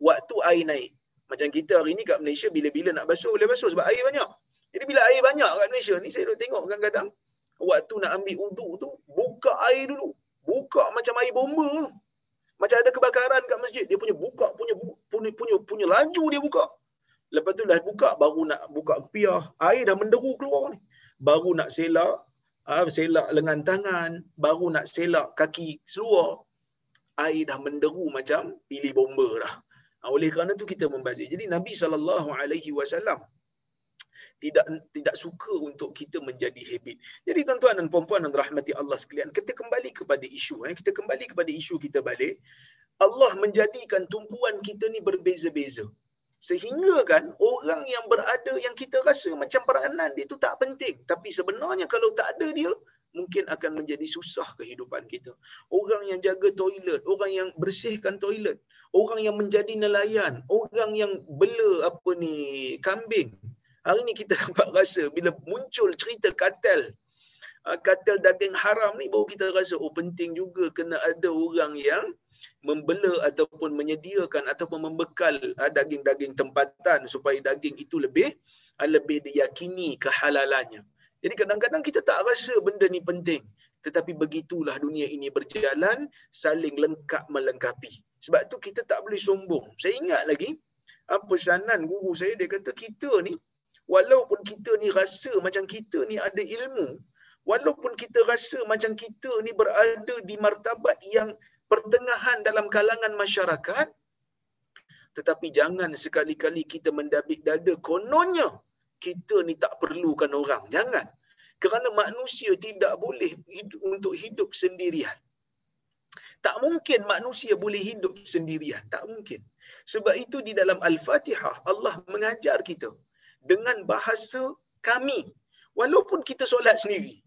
Waktu air naik. Macam kita hari ni kat Malaysia bila-bila nak basuh boleh basuh sebab air banyak. Jadi bila air banyak kat Malaysia ni saya duk tengok kadang-kadang waktu nak ambil wudu tu buka air dulu. Buka macam air bomba tu. Macam ada kebakaran kat masjid dia punya buka punya punya punya, punya laju dia buka. Lepas tu dah buka baru nak buka piah. Air dah menderu keluar ni. Baru nak selak ah selak lengan tangan, baru nak selak kaki seluar. Air dah menderu macam pilih bomba dah. Ha, oleh kerana itu kita membazir. Jadi Nabi sallallahu alaihi wasallam tidak tidak suka untuk kita menjadi habit. Jadi tuan-tuan dan puan-puan yang rahmati Allah sekalian, kita kembali kepada isu eh kita kembali kepada isu kita balik. Allah menjadikan tumpuan kita ni berbeza-beza. Sehingga kan orang yang berada yang kita rasa macam peranan dia tu tak penting, tapi sebenarnya kalau tak ada dia, mungkin akan menjadi susah kehidupan kita. Orang yang jaga toilet, orang yang bersihkan toilet, orang yang menjadi nelayan, orang yang bela apa ni kambing. Hari ni kita dapat rasa bila muncul cerita katel ah, katel daging haram ni baru kita rasa oh penting juga kena ada orang yang membela ataupun menyediakan ataupun membekal ah, daging-daging tempatan supaya daging itu lebih ah, lebih diyakini kehalalannya. Jadi kadang-kadang kita tak rasa benda ni penting. Tetapi begitulah dunia ini berjalan, saling lengkap melengkapi. Sebab tu kita tak boleh sombong. Saya ingat lagi, apa pesanan guru saya, dia kata kita ni, walaupun kita ni rasa macam kita ni ada ilmu, walaupun kita rasa macam kita ni berada di martabat yang pertengahan dalam kalangan masyarakat, tetapi jangan sekali-kali kita mendabik dada kononnya kita ni tak perlukan orang. Jangan. Kerana manusia tidak boleh hidup, untuk hidup sendirian. Tak mungkin manusia boleh hidup sendirian. Tak mungkin. Sebab itu di dalam Al-Fatihah, Allah mengajar kita dengan bahasa kami. Walaupun kita solat sendiri.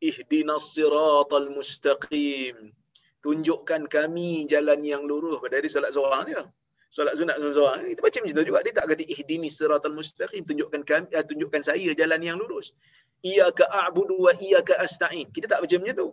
Ihdinas siratal mustaqim. Tunjukkan kami jalan yang lurus. Dari solat seorang dia. Solat sunat dengan seorang kita baca macam tu juga. Dia tak kata ihdini siratal mustaqim. Tunjukkan kami uh, tunjukkan saya jalan yang lurus. Iyyaka a'budu wa iyyaka asta'in. Kita tak baca macam tu.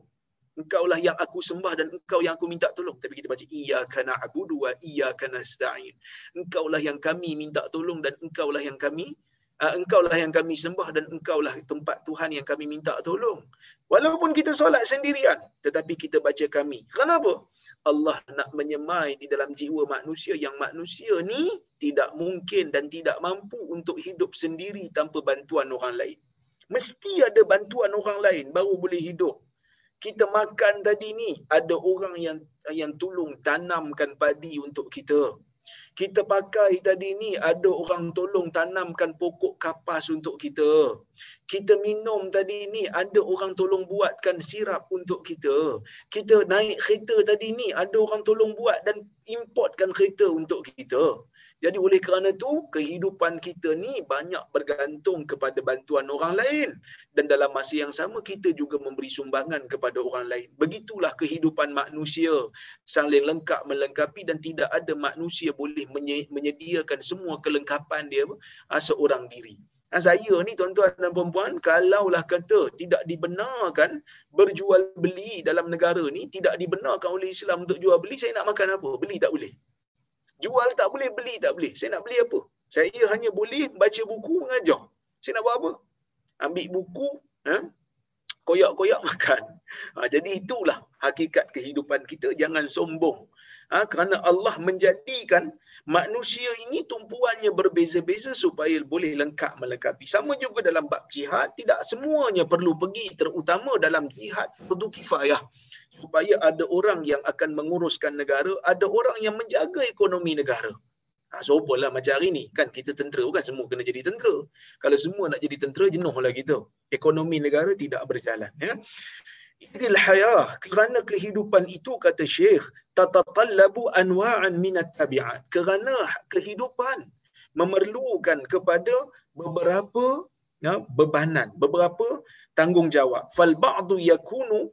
Engkaulah yang aku sembah dan engkau yang aku minta tolong. Tapi kita baca iyyaka na'budu wa iyyaka nasta'in. Engkaulah yang kami minta tolong dan engkaulah yang kami engkaulah yang kami sembah dan engkaulah tempat Tuhan yang kami minta tolong. Walaupun kita solat sendirian tetapi kita baca kami. Kenapa? Allah nak menyemai di dalam jiwa manusia yang manusia ni tidak mungkin dan tidak mampu untuk hidup sendiri tanpa bantuan orang lain. Mesti ada bantuan orang lain baru boleh hidup. Kita makan tadi ni ada orang yang yang tolong tanamkan padi untuk kita kita pakai tadi ni ada orang tolong tanamkan pokok kapas untuk kita. Kita minum tadi ni ada orang tolong buatkan sirap untuk kita. Kita naik kereta tadi ni ada orang tolong buat dan importkan kereta untuk kita jadi oleh kerana tu kehidupan kita ni banyak bergantung kepada bantuan orang lain dan dalam masa yang sama kita juga memberi sumbangan kepada orang lain. Begitulah kehidupan manusia saling lengkap melengkapi dan tidak ada manusia boleh menyediakan semua kelengkapan dia ah, seorang diri. Nah, saya ni tuan-tuan dan puan-puan, kalaulah kata tidak dibenarkan berjual beli dalam negara ni, tidak dibenarkan oleh Islam untuk jual beli, saya nak makan apa? Beli tak boleh. Jual tak boleh, beli tak boleh. Saya nak beli apa? Saya hanya boleh baca buku mengajar. Saya nak buat apa? Ambil buku, eh? koyak-koyak makan. Ha, jadi itulah hakikat kehidupan kita. Jangan sombong. Ha, kerana Allah menjadikan manusia ini tumpuannya berbeza-beza supaya boleh lengkap melengkapi. Sama juga dalam bab jihad, tidak semuanya perlu pergi terutama dalam jihad fardu kifayah supaya ada orang yang akan menguruskan negara, ada orang yang menjaga ekonomi negara. Ha, lah macam hari ni. Kan kita tentera kan semua kena jadi tentera. Kalau semua nak jadi tentera, jenuhlah kita. Ekonomi negara tidak berjalan. Ya. Idil hayah. Kerana kehidupan itu, kata Syekh, tatatallabu anwa'an minat tabi'at. Kerana kehidupan memerlukan kepada beberapa ya, bebanan, beberapa tanggungjawab. Fal ba'du yakunu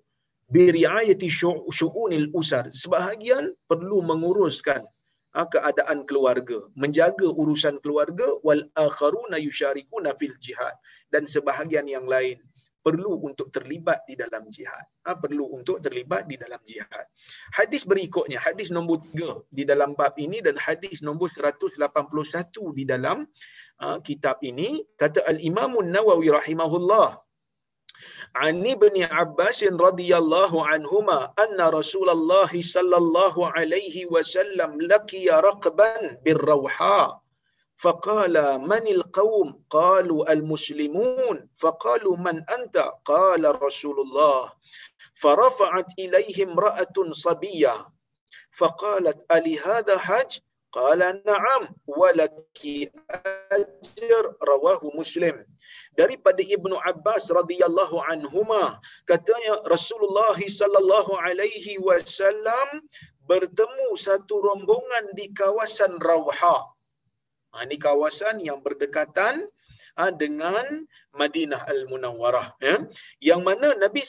biriayati syu'unil usar. Sebahagian perlu menguruskan ha, keadaan keluarga, menjaga urusan keluarga wal akharuna yusyarikuna fil jihad dan sebahagian yang lain perlu untuk terlibat di dalam jihad. Ha, perlu untuk terlibat di dalam jihad. Hadis berikutnya, hadis nombor 3 di dalam bab ini dan hadis nombor 181 di dalam ha, kitab ini kata Al-Imam Nawawi rahimahullah عن ابن عباس رضي الله عنهما أن رسول الله صلى الله عليه وسلم لقي رقبا بالروحاء فقال من القوم قالوا المسلمون فقالوا من انت قال رسول الله فرفعت اليه امراه صبيه فقالت الي هذا حج قال نعم ولك اجر رواه مسلم daripada ibnu abbas radhiyallahu anhuma katanya rasulullah sallallahu alaihi wasallam bertemu satu rombongan di kawasan rawha Ha, ini kawasan yang berdekatan ha, dengan Madinah Al-Munawwarah ya. Yang mana Nabi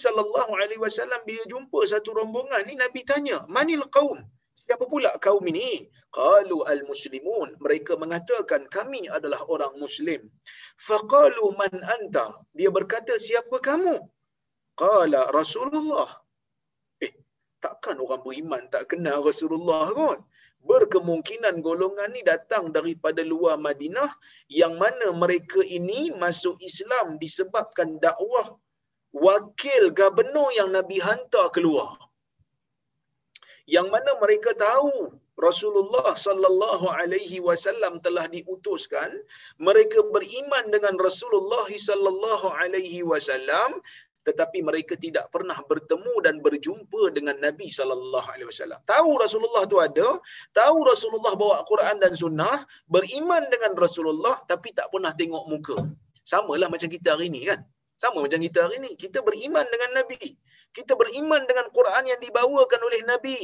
wasallam bila jumpa satu rombongan ni Nabi tanya, "Manil qaum?" Siapa pula kaum ini? Qalu al-muslimun. Mereka mengatakan kami adalah orang muslim. Faqalu man anta? Dia berkata siapa kamu? Qala Rasulullah. Eh, takkan orang beriman tak kenal Rasulullah kot? Berkemungkinan golongan ni datang daripada luar Madinah yang mana mereka ini masuk Islam disebabkan dakwah wakil gubernur yang Nabi hantar keluar. Yang mana mereka tahu Rasulullah sallallahu alaihi wasallam telah diutuskan mereka beriman dengan Rasulullah sallallahu alaihi wasallam tetapi mereka tidak pernah bertemu dan berjumpa dengan Nabi sallallahu alaihi wasallam. Tahu Rasulullah tu ada, tahu Rasulullah bawa Quran dan sunnah, beriman dengan Rasulullah tapi tak pernah tengok muka. Samalah macam kita hari ini kan. Sama macam kita hari ini. Kita beriman dengan Nabi. Kita beriman dengan Quran yang dibawakan oleh Nabi.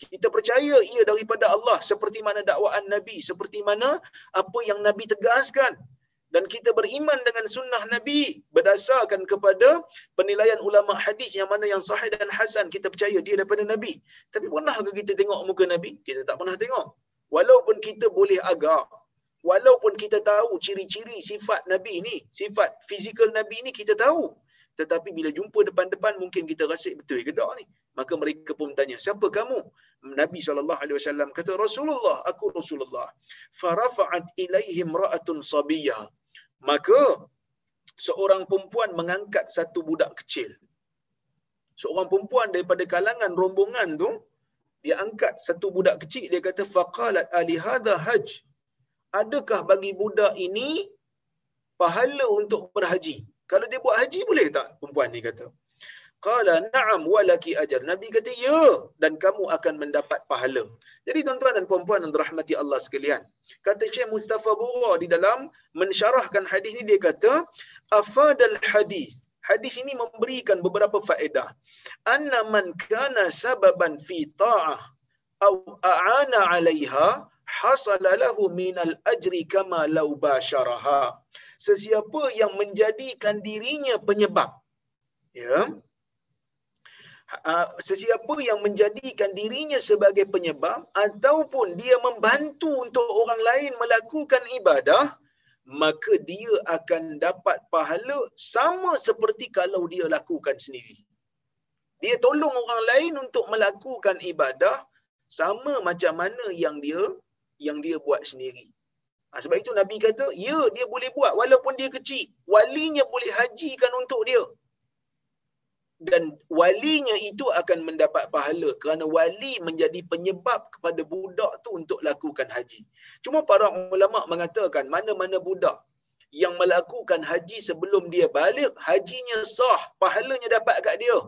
Kita percaya ia daripada Allah seperti mana dakwaan Nabi. Seperti mana apa yang Nabi tegaskan. Dan kita beriman dengan sunnah Nabi berdasarkan kepada penilaian ulama hadis yang mana yang sahih dan hasan kita percaya dia daripada Nabi. Tapi pernah ke kita tengok muka Nabi? Kita tak pernah tengok. walaupun kita boleh agak walaupun kita tahu ciri-ciri sifat nabi ni sifat fizikal nabi ni kita tahu tetapi bila jumpa depan-depan mungkin kita rasa betul ke tak ni maka mereka pun tanya siapa kamu Nabi SAW kata Rasulullah aku Rasulullah farafa'at ilaihim ra'atun sabiyah maka seorang perempuan mengangkat satu budak kecil. Seorang perempuan daripada kalangan rombongan tu dia angkat satu budak kecil dia kata faqalat ali hadha hajj. Adakah bagi budak ini pahala untuk berhaji? Kalau dia buat haji boleh tak? Perempuan ni kata qala na'am walaki ajar nabi kata ya dan kamu akan mendapat pahala. Jadi tuan-tuan dan puan-puan yang dirahmati Allah sekalian kata Syekh Mustafa Bura di dalam mensyarahkan hadis ni dia kata afadal hadis. Hadis ini memberikan beberapa faedah. Anna man kana sababan fi ta'ah aw a'ana 'alaiha hasala lahu minal ajri kama law basharaha. Sesiapa yang menjadikan dirinya penyebab ya sesiapa yang menjadikan dirinya sebagai penyebab ataupun dia membantu untuk orang lain melakukan ibadah maka dia akan dapat pahala sama seperti kalau dia lakukan sendiri dia tolong orang lain untuk melakukan ibadah sama macam mana yang dia yang dia buat sendiri. Ha, sebab itu Nabi kata, ya dia boleh buat walaupun dia kecil. Walinya boleh hajikan untuk dia. Dan walinya itu akan mendapat pahala kerana wali menjadi penyebab kepada budak tu untuk lakukan haji. Cuma para ulama mengatakan mana-mana budak yang melakukan haji sebelum dia balik, hajinya sah, pahalanya dapat kat dia.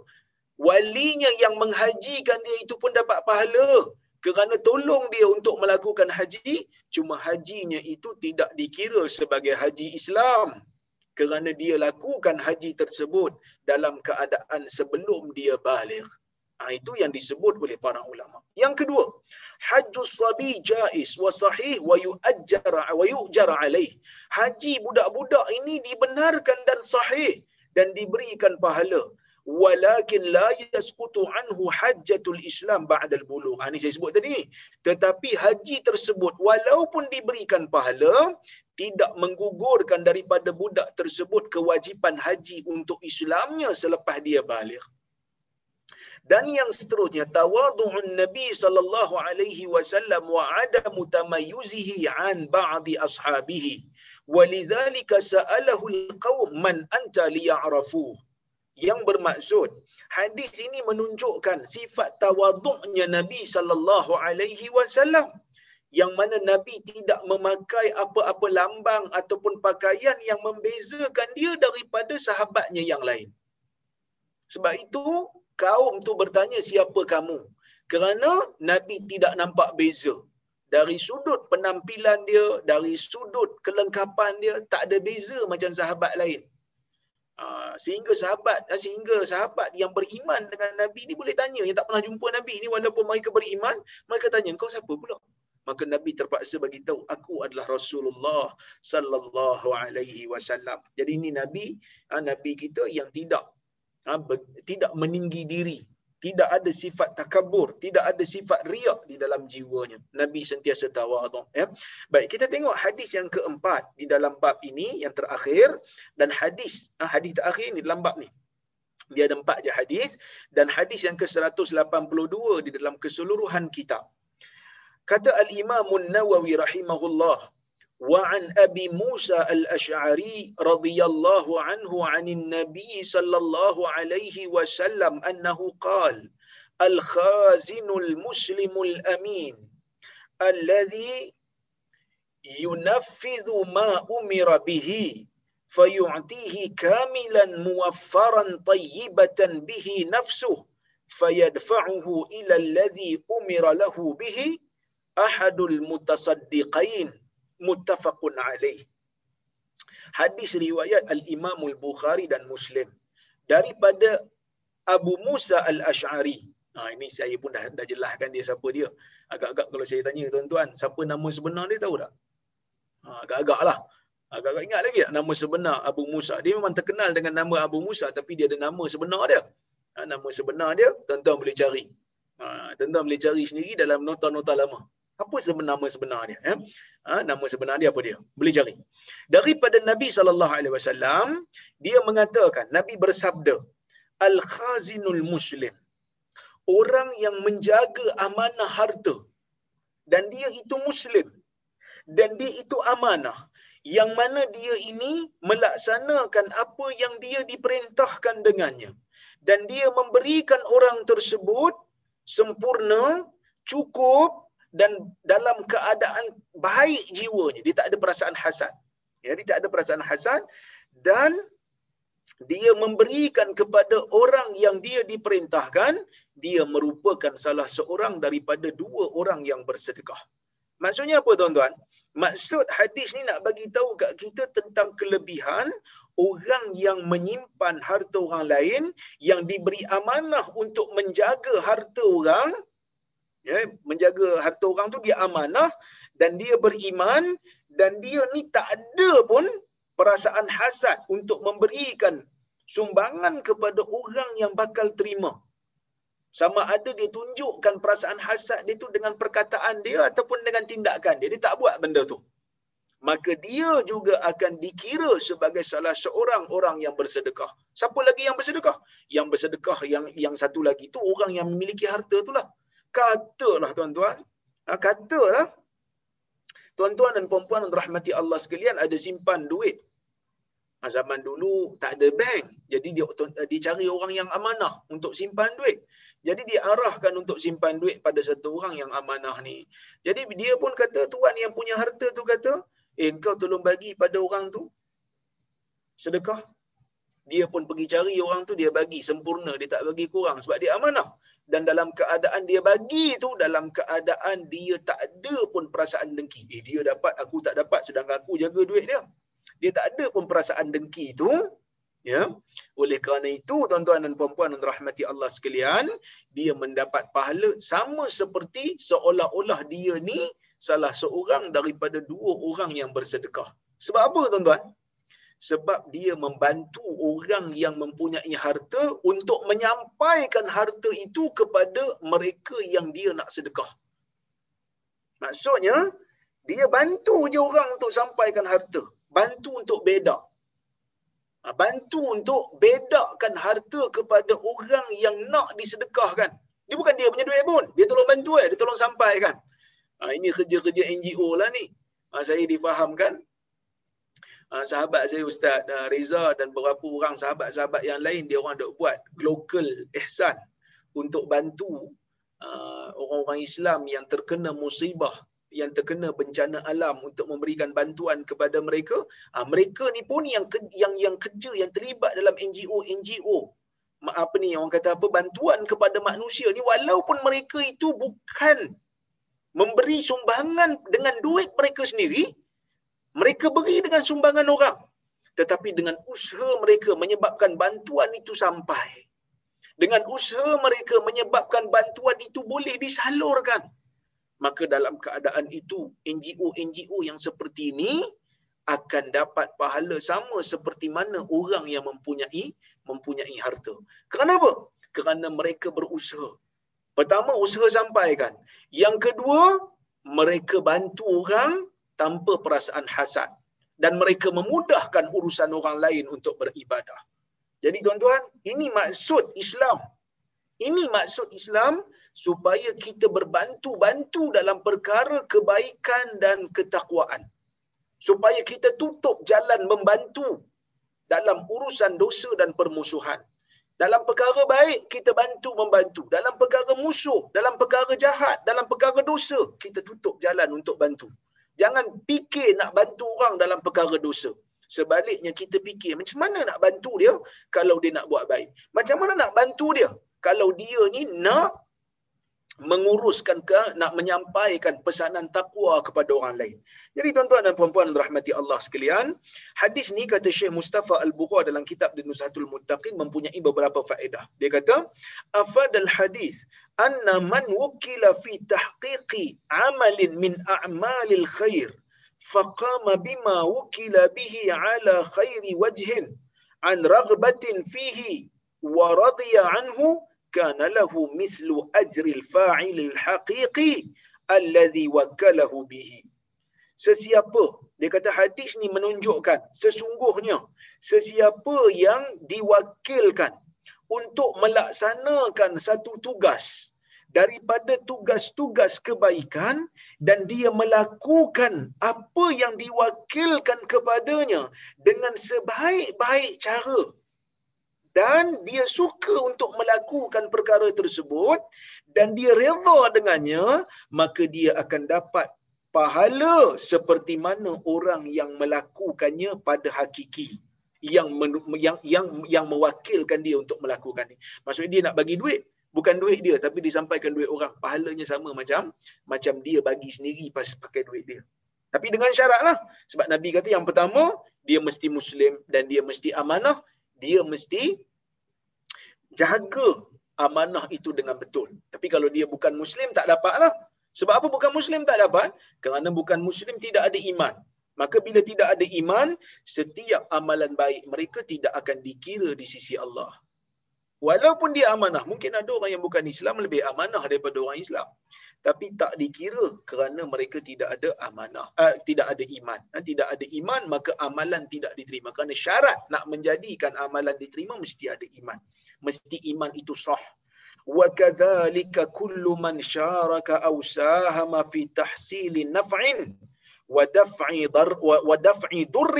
Walinya yang menghajikan dia itu pun dapat pahala kerana tolong dia untuk melakukan haji cuma hajinya itu tidak dikira sebagai haji Islam kerana dia lakukan haji tersebut dalam keadaan sebelum dia balik. Ha, itu yang disebut oleh para ulama. Yang kedua hajjus sabi jais wa sahih wa yu'ajjar wa yu'jar alaih. Haji budak-budak ini dibenarkan dan sahih dan diberikan pahala walakin la yasqutu anhu hajjatul islam ba'da al-bulugh. Ha, ini saya sebut tadi. Tetapi haji tersebut walaupun diberikan pahala tidak menggugurkan daripada budak tersebut kewajipan haji untuk Islamnya selepas dia balik. Dan yang seterusnya tawadhu'un Nabi sallallahu alaihi wasallam wa adamu tamayyuzihi an ba'di ashabihi. Walidhalika sa'alahu al-qaum man anta liya'rafuhu yang bermaksud hadis ini menunjukkan sifat tawaduknya Nabi sallallahu alaihi wasallam yang mana Nabi tidak memakai apa-apa lambang ataupun pakaian yang membezakan dia daripada sahabatnya yang lain. Sebab itu kaum tu bertanya siapa kamu? Kerana Nabi tidak nampak beza. Dari sudut penampilan dia, dari sudut kelengkapan dia, tak ada beza macam sahabat lain. Ah, sehingga sahabat ah, sehingga sahabat yang beriman dengan Nabi ni boleh tanya yang tak pernah jumpa Nabi ni walaupun mereka beriman mereka tanya kau siapa pula? Maka Nabi terpaksa bagi tahu aku adalah Rasulullah sallallahu alaihi wasallam. Jadi ini Nabi ah, Nabi kita yang tidak tidak meninggi diri tidak ada sifat takabur, tidak ada sifat riak di dalam jiwanya. Nabi sentiasa tawaduk. Ya. Baik, kita tengok hadis yang keempat di dalam bab ini, yang terakhir. Dan hadis, ah, hadis terakhir ni dalam bab ni. Dia ada empat je hadis. Dan hadis yang ke-182 di dalam keseluruhan kitab. Kata Al-Imamun Nawawi rahimahullah. وعن أبي موسى الأشعري رضي الله عنه عن النبي صلى الله عليه وسلم أنه قال الخازن المسلم الأمين الذي ينفذ ما أمر به فيعطيه كاملا موفرا طيبة به نفسه فيدفعه إلى الذي أمر له به أحد المتصدقين. Muttafaqun alaih. Hadis riwayat Al-Imam Al-Bukhari dan Muslim daripada Abu Musa Al-Ash'ari. Ha, ini saya pun dah, dah jelaskan dia siapa dia. Agak-agak kalau saya tanya tuan-tuan, siapa nama sebenar dia tahu tak? Ha, agak-agak lah. Agak-agak ingat lagi tak nama sebenar Abu Musa. Dia memang terkenal dengan nama Abu Musa tapi dia ada nama sebenar dia. Ha, nama sebenar dia, tuan-tuan boleh cari. Ha, tuan-tuan boleh cari sendiri dalam nota-nota lama. Apa sebenarnya sebenar dia? Eh? Ha, nama sebenar dia apa dia? Boleh cari. Daripada Nabi sallallahu alaihi wasallam, dia mengatakan, Nabi bersabda, al-khazinul muslim. Orang yang menjaga amanah harta dan dia itu muslim dan dia itu amanah yang mana dia ini melaksanakan apa yang dia diperintahkan dengannya dan dia memberikan orang tersebut sempurna cukup dan dalam keadaan baik jiwanya dia tak ada perasaan hasad. Ya dia tak ada perasaan hasad dan dia memberikan kepada orang yang dia diperintahkan dia merupakan salah seorang daripada dua orang yang bersedekah. Maksudnya apa tuan-tuan? Maksud hadis ni nak bagi tahu kat kita tentang kelebihan orang yang menyimpan harta orang lain yang diberi amanah untuk menjaga harta orang ya menjaga harta orang tu dia amanah dan dia beriman dan dia ni tak ada pun perasaan hasad untuk memberikan sumbangan kepada orang yang bakal terima sama ada dia tunjukkan perasaan hasad dia tu dengan perkataan dia ataupun dengan tindakan dia dia tak buat benda tu maka dia juga akan dikira sebagai salah seorang orang yang bersedekah. Siapa lagi yang bersedekah? Yang bersedekah yang yang satu lagi tu orang yang memiliki harta itulah. Katalah tuan-tuan. Ha, katalah. Tuan-tuan dan puan-puan yang rahmati Allah sekalian ada simpan duit. Ha, zaman dulu tak ada bank. Jadi dia, dia cari orang yang amanah untuk simpan duit. Jadi dia arahkan untuk simpan duit pada satu orang yang amanah ni. Jadi dia pun kata, tuan yang punya harta tu kata, eh kau tolong bagi pada orang tu sedekah dia pun pergi cari orang tu dia bagi sempurna dia tak bagi kurang sebab dia amanah. Dan dalam keadaan dia bagi tu dalam keadaan dia tak ada pun perasaan dengki. Eh dia dapat aku tak dapat sedangkan aku jaga duit dia. Dia tak ada pun perasaan dengki tu ya. Oleh kerana itu tuan-tuan dan puan-puan yang rahmati Allah sekalian dia mendapat pahala sama seperti seolah-olah dia ni salah seorang daripada dua orang yang bersedekah. Sebab apa tuan-tuan sebab dia membantu orang yang mempunyai harta untuk menyampaikan harta itu kepada mereka yang dia nak sedekah maksudnya dia bantu je orang untuk sampaikan harta bantu untuk bedak Ha, bantu untuk bedakan harta kepada orang yang nak disedekahkan. Dia bukan dia punya duit pun. Dia tolong bantu eh. Dia tolong sampaikan. Ha, ini kerja-kerja NGO lah ni. Ha, saya difahamkan. Ha, sahabat saya Ustaz uh, Reza dan beberapa orang sahabat-sahabat yang lain, dia orang dok buat local ihsan untuk bantu uh, orang-orang Islam yang terkena musibah yang terkena bencana alam untuk memberikan bantuan kepada mereka. Ha, mereka ni pun yang yang yang kerja yang terlibat dalam NGO NGO apa ni orang kata apa bantuan kepada manusia ni walaupun mereka itu bukan memberi sumbangan dengan duit mereka sendiri mereka beri dengan sumbangan orang tetapi dengan usaha mereka menyebabkan bantuan itu sampai dengan usaha mereka menyebabkan bantuan itu boleh disalurkan maka dalam keadaan itu NGO-NGO yang seperti ini akan dapat pahala sama seperti mana orang yang mempunyai mempunyai harta. Kenapa? Kerana mereka berusaha. Pertama usaha sampaikan. Yang kedua mereka bantu orang tanpa perasaan hasad dan mereka memudahkan urusan orang lain untuk beribadah. Jadi tuan-tuan, ini maksud Islam ini maksud Islam supaya kita berbantu-bantu dalam perkara kebaikan dan ketakwaan. Supaya kita tutup jalan membantu dalam urusan dosa dan permusuhan. Dalam perkara baik, kita bantu membantu. Dalam perkara musuh, dalam perkara jahat, dalam perkara dosa, kita tutup jalan untuk bantu. Jangan fikir nak bantu orang dalam perkara dosa. Sebaliknya kita fikir macam mana nak bantu dia kalau dia nak buat baik. Macam mana nak bantu dia kalau dia ni nak menguruskan ke nak menyampaikan pesanan takwa kepada orang lain. Jadi tuan-tuan dan puan-puan rahmati Allah sekalian, hadis ni kata Syekh Mustafa Al-Bukhari dalam kitab Nusatul Muttaqin mempunyai beberapa faedah. Dia kata, afadal hadis anna man wukila fi tahqiqi amalin min a'malil khair faqama bima wukila bihi ala khairi wajhin an raghbatin fihi wa radiya anhu كان له مثل أجر الفاعل الحقيقي الذي وكله به sesiapa dia kata hadis ni menunjukkan sesungguhnya sesiapa yang diwakilkan untuk melaksanakan satu tugas daripada tugas-tugas kebaikan dan dia melakukan apa yang diwakilkan kepadanya dengan sebaik-baik cara dan dia suka untuk melakukan perkara tersebut dan dia redha dengannya maka dia akan dapat pahala seperti mana orang yang melakukannya pada hakiki yang yang yang yang mewakilkan dia untuk melakukan ni. Maksudnya dia nak bagi duit, bukan duit dia tapi disampaikan duit orang. Pahalanya sama macam macam dia bagi sendiri pas pakai duit dia. Tapi dengan syarat lah. Sebab Nabi kata yang pertama, dia mesti Muslim dan dia mesti amanah. Dia mesti jaga amanah itu dengan betul. Tapi kalau dia bukan Muslim, tak dapat lah. Sebab apa bukan Muslim tak dapat? Kerana bukan Muslim tidak ada iman. Maka bila tidak ada iman, setiap amalan baik mereka tidak akan dikira di sisi Allah. Walaupun dia amanah, mungkin ada orang yang bukan Islam lebih amanah daripada orang Islam. Tapi tak dikira kerana mereka tidak ada amanah, uh, tidak ada iman. Uh, tidak ada iman, maka amalan tidak diterima. Kerana syarat nak menjadikan amalan diterima, mesti ada iman. Mesti iman itu sah. وَكَذَلِكَ كُلُّ مَنْ شَارَكَ أَوْ سَاهَمَ فِي تَحْسِيلِ نَفْعٍ وَدَفْعِ ضَرٍ وَدَفْعِ ضُرٍّ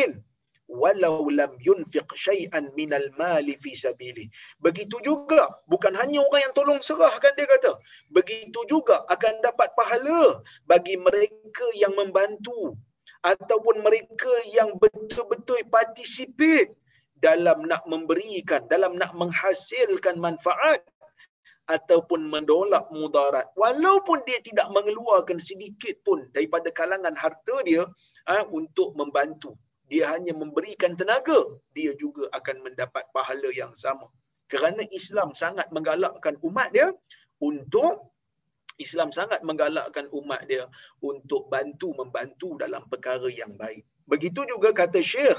walau lam yunfiq syai'an minal mali fi sabili. Begitu juga bukan hanya orang yang tolong serahkan dia kata. Begitu juga akan dapat pahala bagi mereka yang membantu ataupun mereka yang betul-betul participate dalam nak memberikan, dalam nak menghasilkan manfaat ataupun mendolak mudarat walaupun dia tidak mengeluarkan sedikit pun daripada kalangan harta dia ha, untuk membantu dia hanya memberikan tenaga, dia juga akan mendapat pahala yang sama. Kerana Islam sangat menggalakkan umat dia untuk Islam sangat menggalakkan umat dia untuk bantu membantu dalam perkara yang baik. Begitu juga kata Syekh,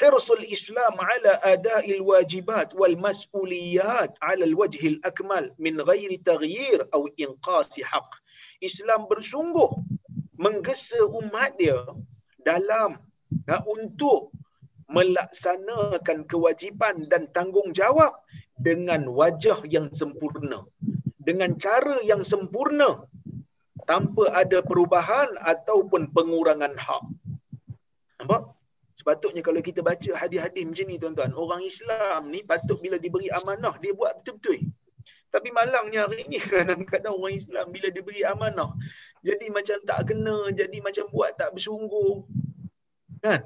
hirsul Islam ala ada'il wajibat wal mas'uliyat ala al-wajhil akmal min ghairi taghyir atau inqasi haq. Islam bersungguh menggesa umat dia dalam nah, untuk melaksanakan kewajipan dan tanggungjawab dengan wajah yang sempurna. Dengan cara yang sempurna tanpa ada perubahan ataupun pengurangan hak. Nampak? Sepatutnya kalau kita baca hadis-hadis macam ni tuan-tuan orang Islam ni patut bila diberi amanah dia buat betul-betul. Tapi malangnya hari ni kadang-kadang orang Islam bila diberi amanah jadi macam tak kena jadi macam buat tak bersungguh Kan?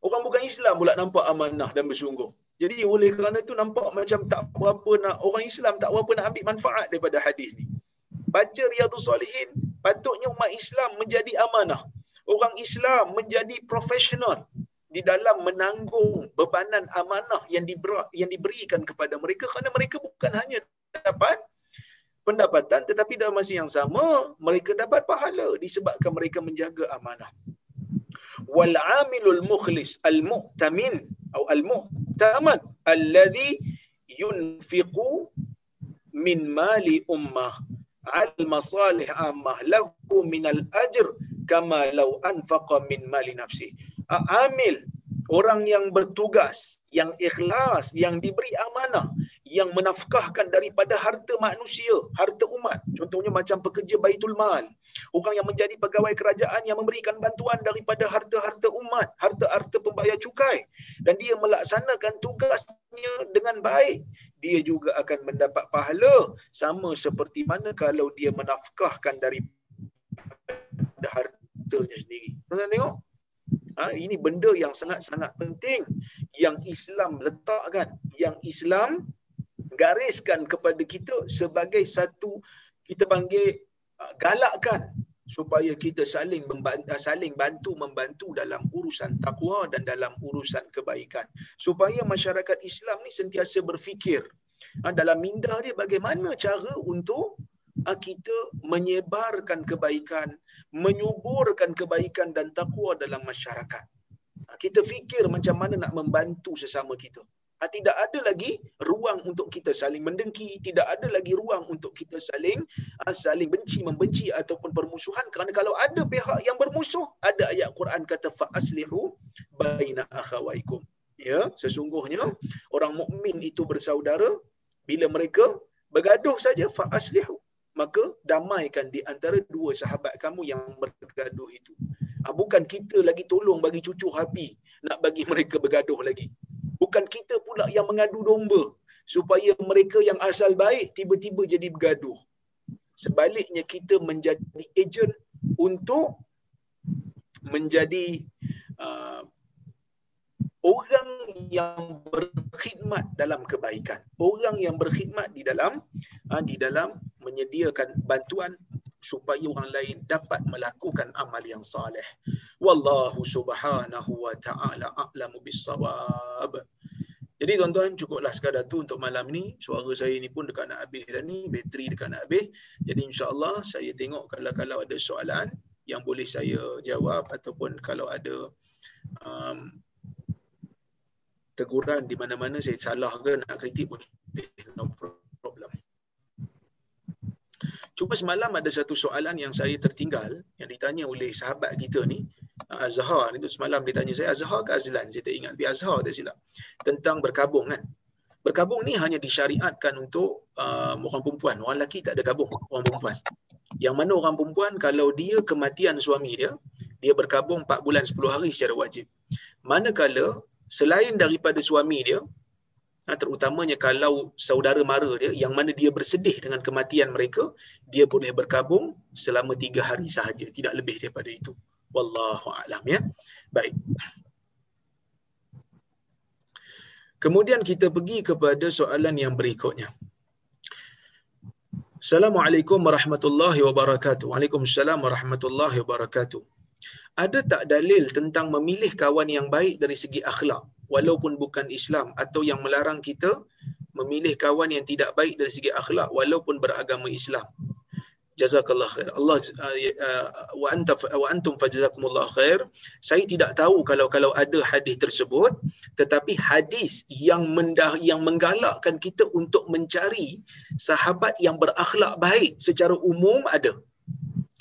Orang bukan Islam pula nampak amanah dan bersungguh. Jadi oleh kerana itu nampak macam tak berapa nak orang Islam tak berapa nak ambil manfaat daripada hadis ni. Baca Riyadhus Salihin, patutnya umat Islam menjadi amanah. Orang Islam menjadi profesional di dalam menanggung bebanan amanah yang diberi, yang diberikan kepada mereka kerana mereka bukan hanya dapat pendapatan tetapi dalam masa yang sama mereka dapat pahala disebabkan mereka menjaga amanah wal amilul mukhlis al mu'tamin atau al mu'taman alladhi yunfiqu min mali ummah. Al masalih ammah lahu min al ajr kama law anfaqa min mali nafsi. Amil orang yang bertugas yang ikhlas yang diberi amanah yang menafkahkan daripada harta manusia, harta umat. Contohnya macam pekerja Baitul Mal. Orang yang menjadi pegawai kerajaan yang memberikan bantuan daripada harta-harta umat, harta-harta pembayar cukai. Dan dia melaksanakan tugasnya dengan baik. Dia juga akan mendapat pahala sama seperti mana kalau dia menafkahkan daripada hartanya sendiri. Tuan-tuan tengok? Ha, ini benda yang sangat-sangat penting yang Islam letakkan. Yang Islam gariskan kepada kita sebagai satu kita panggil uh, galakkan supaya kita saling membantu, saling bantu membantu dalam urusan takwa dan dalam urusan kebaikan. Supaya masyarakat Islam ni sentiasa berfikir uh, dalam minda dia bagaimana cara untuk kita menyebarkan kebaikan menyuburkan kebaikan dan takwa dalam masyarakat. Kita fikir macam mana nak membantu sesama kita tidak ada lagi ruang untuk kita saling mendengki, tidak ada lagi ruang untuk kita saling ha, saling benci membenci ataupun permusuhan kerana kalau ada pihak yang bermusuh, ada ayat Quran kata fa aslihu baina akhawaikum. Ya, sesungguhnya orang mukmin itu bersaudara bila mereka bergaduh saja fa aslihu maka damaikan di antara dua sahabat kamu yang bergaduh itu. Ha, bukan kita lagi tolong bagi cucu api nak bagi mereka bergaduh lagi. Bukan kita pula yang mengadu domba supaya mereka yang asal baik tiba-tiba jadi bergaduh. Sebaliknya kita menjadi ejen untuk menjadi uh, orang yang berkhidmat dalam kebaikan. Orang yang berkhidmat di dalam uh, di dalam menyediakan bantuan supaya orang lain dapat melakukan amal yang saleh. Wallahu subhanahu wa ta'ala a'lamu bis-shawab. Jadi tuan-tuan cukuplah sekadar tu untuk malam ni. Suara saya ni pun dekat nak habis dah ni, bateri dekat nak habis. Jadi insya-Allah saya tengok kalau kalau ada soalan yang boleh saya jawab ataupun kalau ada um, teguran di mana-mana saya salah ke nak kritik boleh no problem. Cuma semalam ada satu soalan yang saya tertinggal yang ditanya oleh sahabat kita ni Azhar. Itu semalam dia tanya saya Azhar ke Azlan? Saya tak ingat tapi Azhar tak silap. Tentang berkabung kan? Berkabung ni hanya disyariatkan untuk uh, orang perempuan. Orang lelaki tak ada kabung orang perempuan. Yang mana orang perempuan kalau dia kematian suami dia dia berkabung 4 bulan 10 hari secara wajib. Manakala selain daripada suami dia terutamanya kalau saudara mara dia yang mana dia bersedih dengan kematian mereka dia boleh berkabung selama 3 hari sahaja tidak lebih daripada itu. Wallahu alam ya. Baik. Kemudian kita pergi kepada soalan yang berikutnya. Assalamualaikum warahmatullahi wabarakatuh. Waalaikumsalam warahmatullahi wabarakatuh. Ada tak dalil tentang memilih kawan yang baik dari segi akhlak walaupun bukan Islam atau yang melarang kita memilih kawan yang tidak baik dari segi akhlak walaupun beragama Islam? jazakallah khair. Allah uh, uh, wa anta wa antum fajazakumullah khair. Saya tidak tahu kalau kalau ada hadis tersebut tetapi hadis yang mendah yang menggalakkan kita untuk mencari sahabat yang berakhlak baik secara umum ada.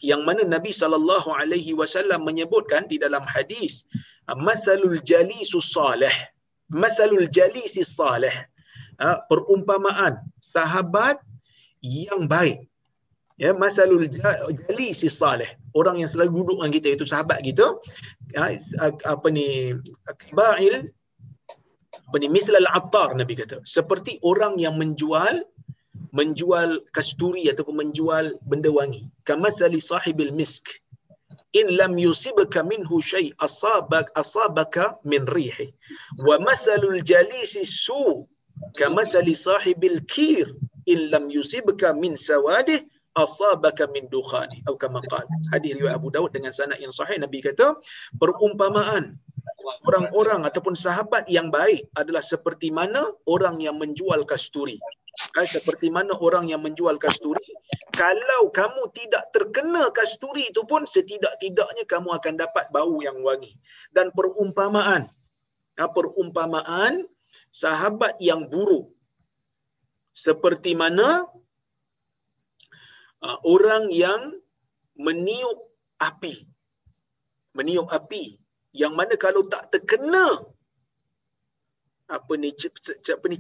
Yang mana Nabi sallallahu alaihi wasallam menyebutkan di dalam hadis masalul jalisus salih. Masalul jalisis salih. Uh, perumpamaan sahabat yang baik. Ya masalul jali si salih. Orang yang selalu duduk dengan kita itu sahabat kita ya, apa ni kibail apa ni mislal attar nabi kata. Seperti orang yang menjual menjual kasturi ataupun menjual benda wangi. Kamasali sahibil misk. In lam yusibka minhu shay asabak asabaka min rihi. Wa masalul jalisi su. Kamasali sahibil kir. In lam yusibka min sawadih asabaka min dukhani. Atau kama qal. Hadis riwayat Abu Daud dengan sanad yang sahih Nabi kata perumpamaan orang-orang ataupun sahabat yang baik adalah seperti mana orang yang menjual kasturi seperti mana orang yang menjual kasturi kalau kamu tidak terkena kasturi itu pun setidak-tidaknya kamu akan dapat bau yang wangi. Dan perumpamaan eh, perumpamaan sahabat yang buruk. Seperti mana uh, orang yang meniup api. Meniup api yang mana kalau tak terkena apa ni apa ni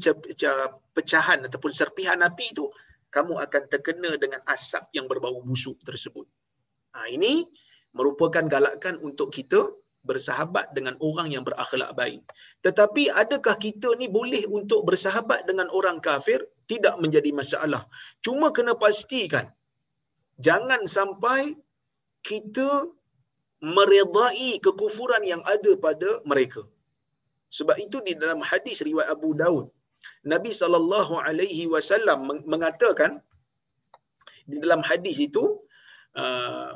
pecahan ataupun serpihan api itu kamu akan terkena dengan asap yang berbau busuk tersebut. Ha, ini merupakan galakan untuk kita bersahabat dengan orang yang berakhlak baik. Tetapi adakah kita ni boleh untuk bersahabat dengan orang kafir? Tidak menjadi masalah. Cuma kena pastikan jangan sampai kita meredai kekufuran yang ada pada mereka. Sebab itu di dalam hadis riwayat Abu Daud, Nabi sallallahu alaihi wasallam mengatakan di dalam hadis itu uh,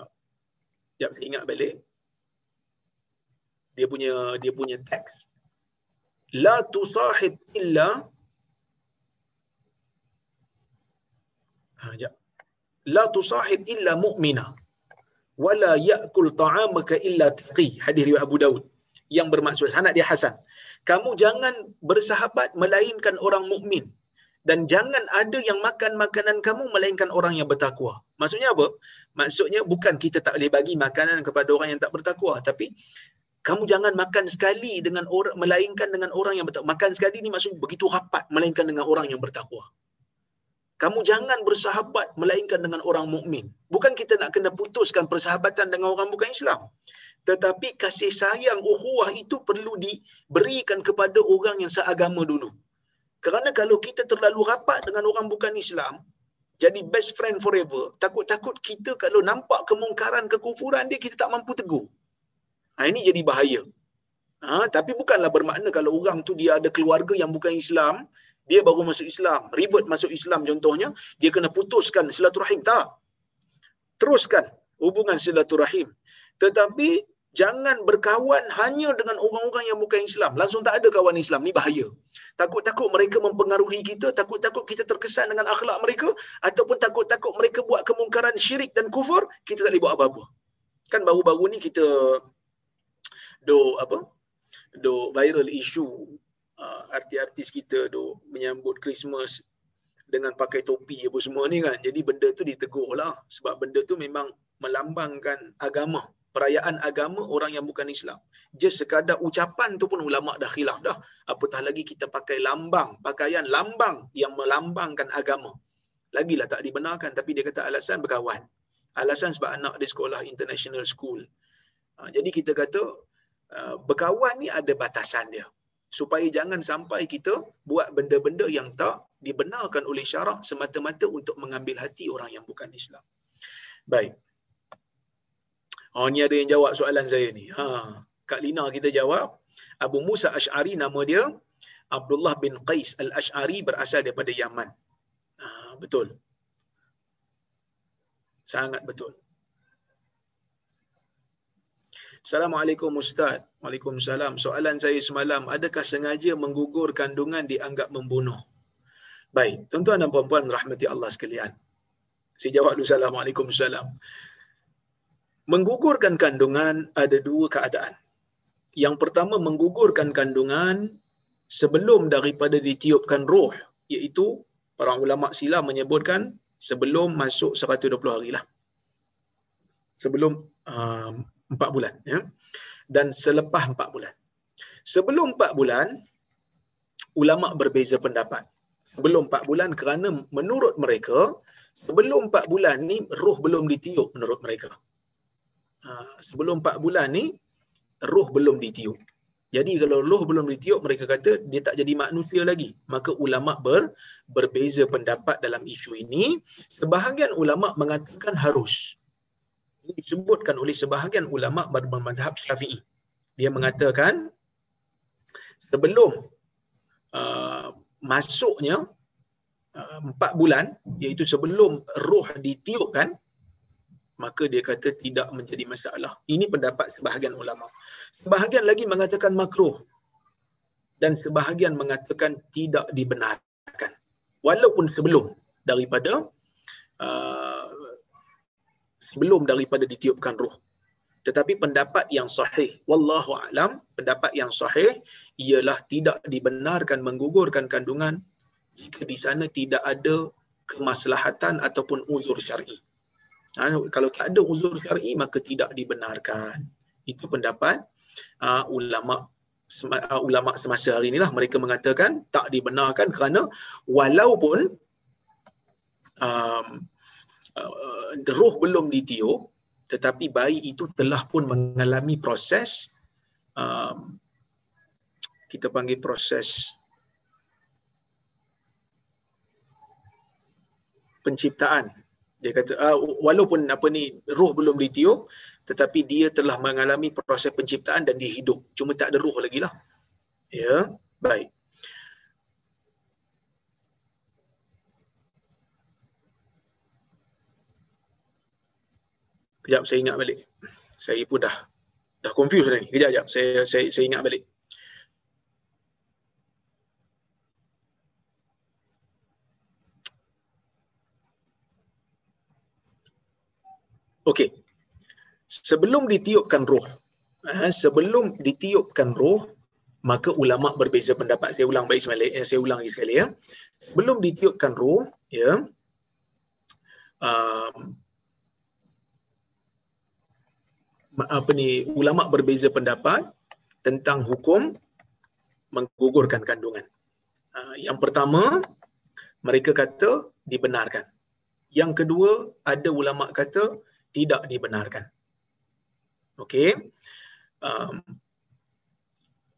ya ingat balik. Dia punya dia punya teks la tusahib illa ha jap. La tusahib illa mu'mina wala ya'kul ta'amaka illa taqi. Hadis riwayat Abu Daud yang bermaksud sanad dia hasan kamu jangan bersahabat melainkan orang mukmin dan jangan ada yang makan makanan kamu melainkan orang yang bertakwa. Maksudnya apa? Maksudnya bukan kita tak boleh bagi makanan kepada orang yang tak bertakwa, tapi kamu jangan makan sekali dengan orang melainkan dengan orang yang bertakwa. Makan sekali ni maksud begitu rapat melainkan dengan orang yang bertakwa. Kamu jangan bersahabat melainkan dengan orang mukmin. Bukan kita nak kena putuskan persahabatan dengan orang bukan Islam. Tetapi kasih sayang ukhuwah itu perlu diberikan kepada orang yang seagama dulu. Kerana kalau kita terlalu rapat dengan orang bukan Islam, jadi best friend forever, takut-takut kita kalau nampak kemungkaran, kekufuran dia, kita tak mampu tegur. Ha, ini jadi bahaya. Ha, tapi bukanlah bermakna kalau orang tu dia ada keluarga yang bukan Islam, dia baru masuk Islam, revert masuk Islam contohnya, dia kena putuskan silaturahim. Tak. Teruskan hubungan silaturahim. Tetapi jangan berkawan hanya dengan orang-orang yang bukan Islam. Langsung tak ada kawan Islam. Ni bahaya. Takut-takut mereka mempengaruhi kita, takut-takut kita terkesan dengan akhlak mereka, ataupun takut-takut mereka buat kemungkaran syirik dan kufur, kita tak boleh buat apa-apa. Kan baru-baru ni kita do apa? Do viral issue uh, artis-artis kita do menyambut Christmas dengan pakai topi apa semua ni kan. Jadi benda tu ditegur lah. Sebab benda tu memang melambangkan agama perayaan agama orang yang bukan Islam. Just sekadar ucapan tu pun ulama dah khilaf dah. Apatah lagi kita pakai lambang, pakaian lambang yang melambangkan agama. Lagilah tak dibenarkan tapi dia kata alasan berkawan. Alasan sebab anak di sekolah international school. Ha, jadi kita kata uh, berkawan ni ada batasan dia. Supaya jangan sampai kita buat benda-benda yang tak dibenarkan oleh syarak semata-mata untuk mengambil hati orang yang bukan Islam. Baik. Oh ni ada yang jawab soalan saya ni. Ha, Kak Lina kita jawab. Abu Musa Ash'ari nama dia Abdullah bin Qais Al-Ash'ari berasal daripada Yaman. Ha, betul. Sangat betul. Assalamualaikum Ustaz. Waalaikumsalam. Soalan saya semalam, adakah sengaja menggugur kandungan dianggap membunuh? Baik, tuan-tuan dan puan-puan rahmati Allah sekalian. Saya jawab dulu Assalamualaikum. Assalamualaikum. Menggugurkan kandungan ada dua keadaan. Yang pertama menggugurkan kandungan sebelum daripada ditiupkan roh iaitu para ulama silam menyebutkan sebelum masuk 120 hari lah. Sebelum um, 4 bulan ya. Dan selepas 4 bulan. Sebelum 4 bulan ulama berbeza pendapat. Sebelum 4 bulan kerana menurut mereka sebelum 4 bulan ni roh belum ditiup menurut mereka. Ha, sebelum 4 bulan ni roh belum ditiup. Jadi kalau roh belum ditiup mereka kata dia tak jadi manusia lagi. Maka ulama ber, berbeza pendapat dalam isu ini. Sebahagian ulama mengatakan harus. Ini disebutkan oleh sebahagian ulama bermazhab Syafi'i. Dia mengatakan sebelum uh, masuknya uh, 4 bulan iaitu sebelum roh ditiupkan maka dia kata tidak menjadi masalah. Ini pendapat sebahagian ulama. Sebahagian lagi mengatakan makruh dan sebahagian mengatakan tidak dibenarkan. Walaupun sebelum daripada uh, sebelum daripada ditiupkan roh. Tetapi pendapat yang sahih, wallahu alam, pendapat yang sahih ialah tidak dibenarkan menggugurkan kandungan jika di sana tidak ada kemaslahatan ataupun uzur syar'i. Ha, kalau tak ada uzur syar'i maka tidak dibenarkan. Itu pendapat uh, ulama uh, ulama semasa hari inilah mereka mengatakan tak dibenarkan kerana walaupun um, uh, roh belum ditiup tetapi bayi itu telah pun mengalami proses um, kita panggil proses penciptaan dia kata uh, walaupun apa ni roh belum ditiup tetapi dia telah mengalami proses penciptaan dan dia hidup cuma tak ada roh lagi lah ya baik Kejap saya ingat balik. Saya pun dah dah confused dah ni. Kejap kejap saya saya saya ingat balik. Okey. Sebelum ditiupkan roh, Ha, sebelum ditiupkan roh, maka ulama berbeza pendapat. Saya ulang baik sekali. Eh, saya ulang sekali ya. Sebelum ditiupkan roh, ya, um, apa ni ulama berbeza pendapat tentang hukum menggugurkan kandungan. Uh, yang pertama, mereka kata dibenarkan. Yang kedua, ada ulama kata tidak dibenarkan. Okey. Um,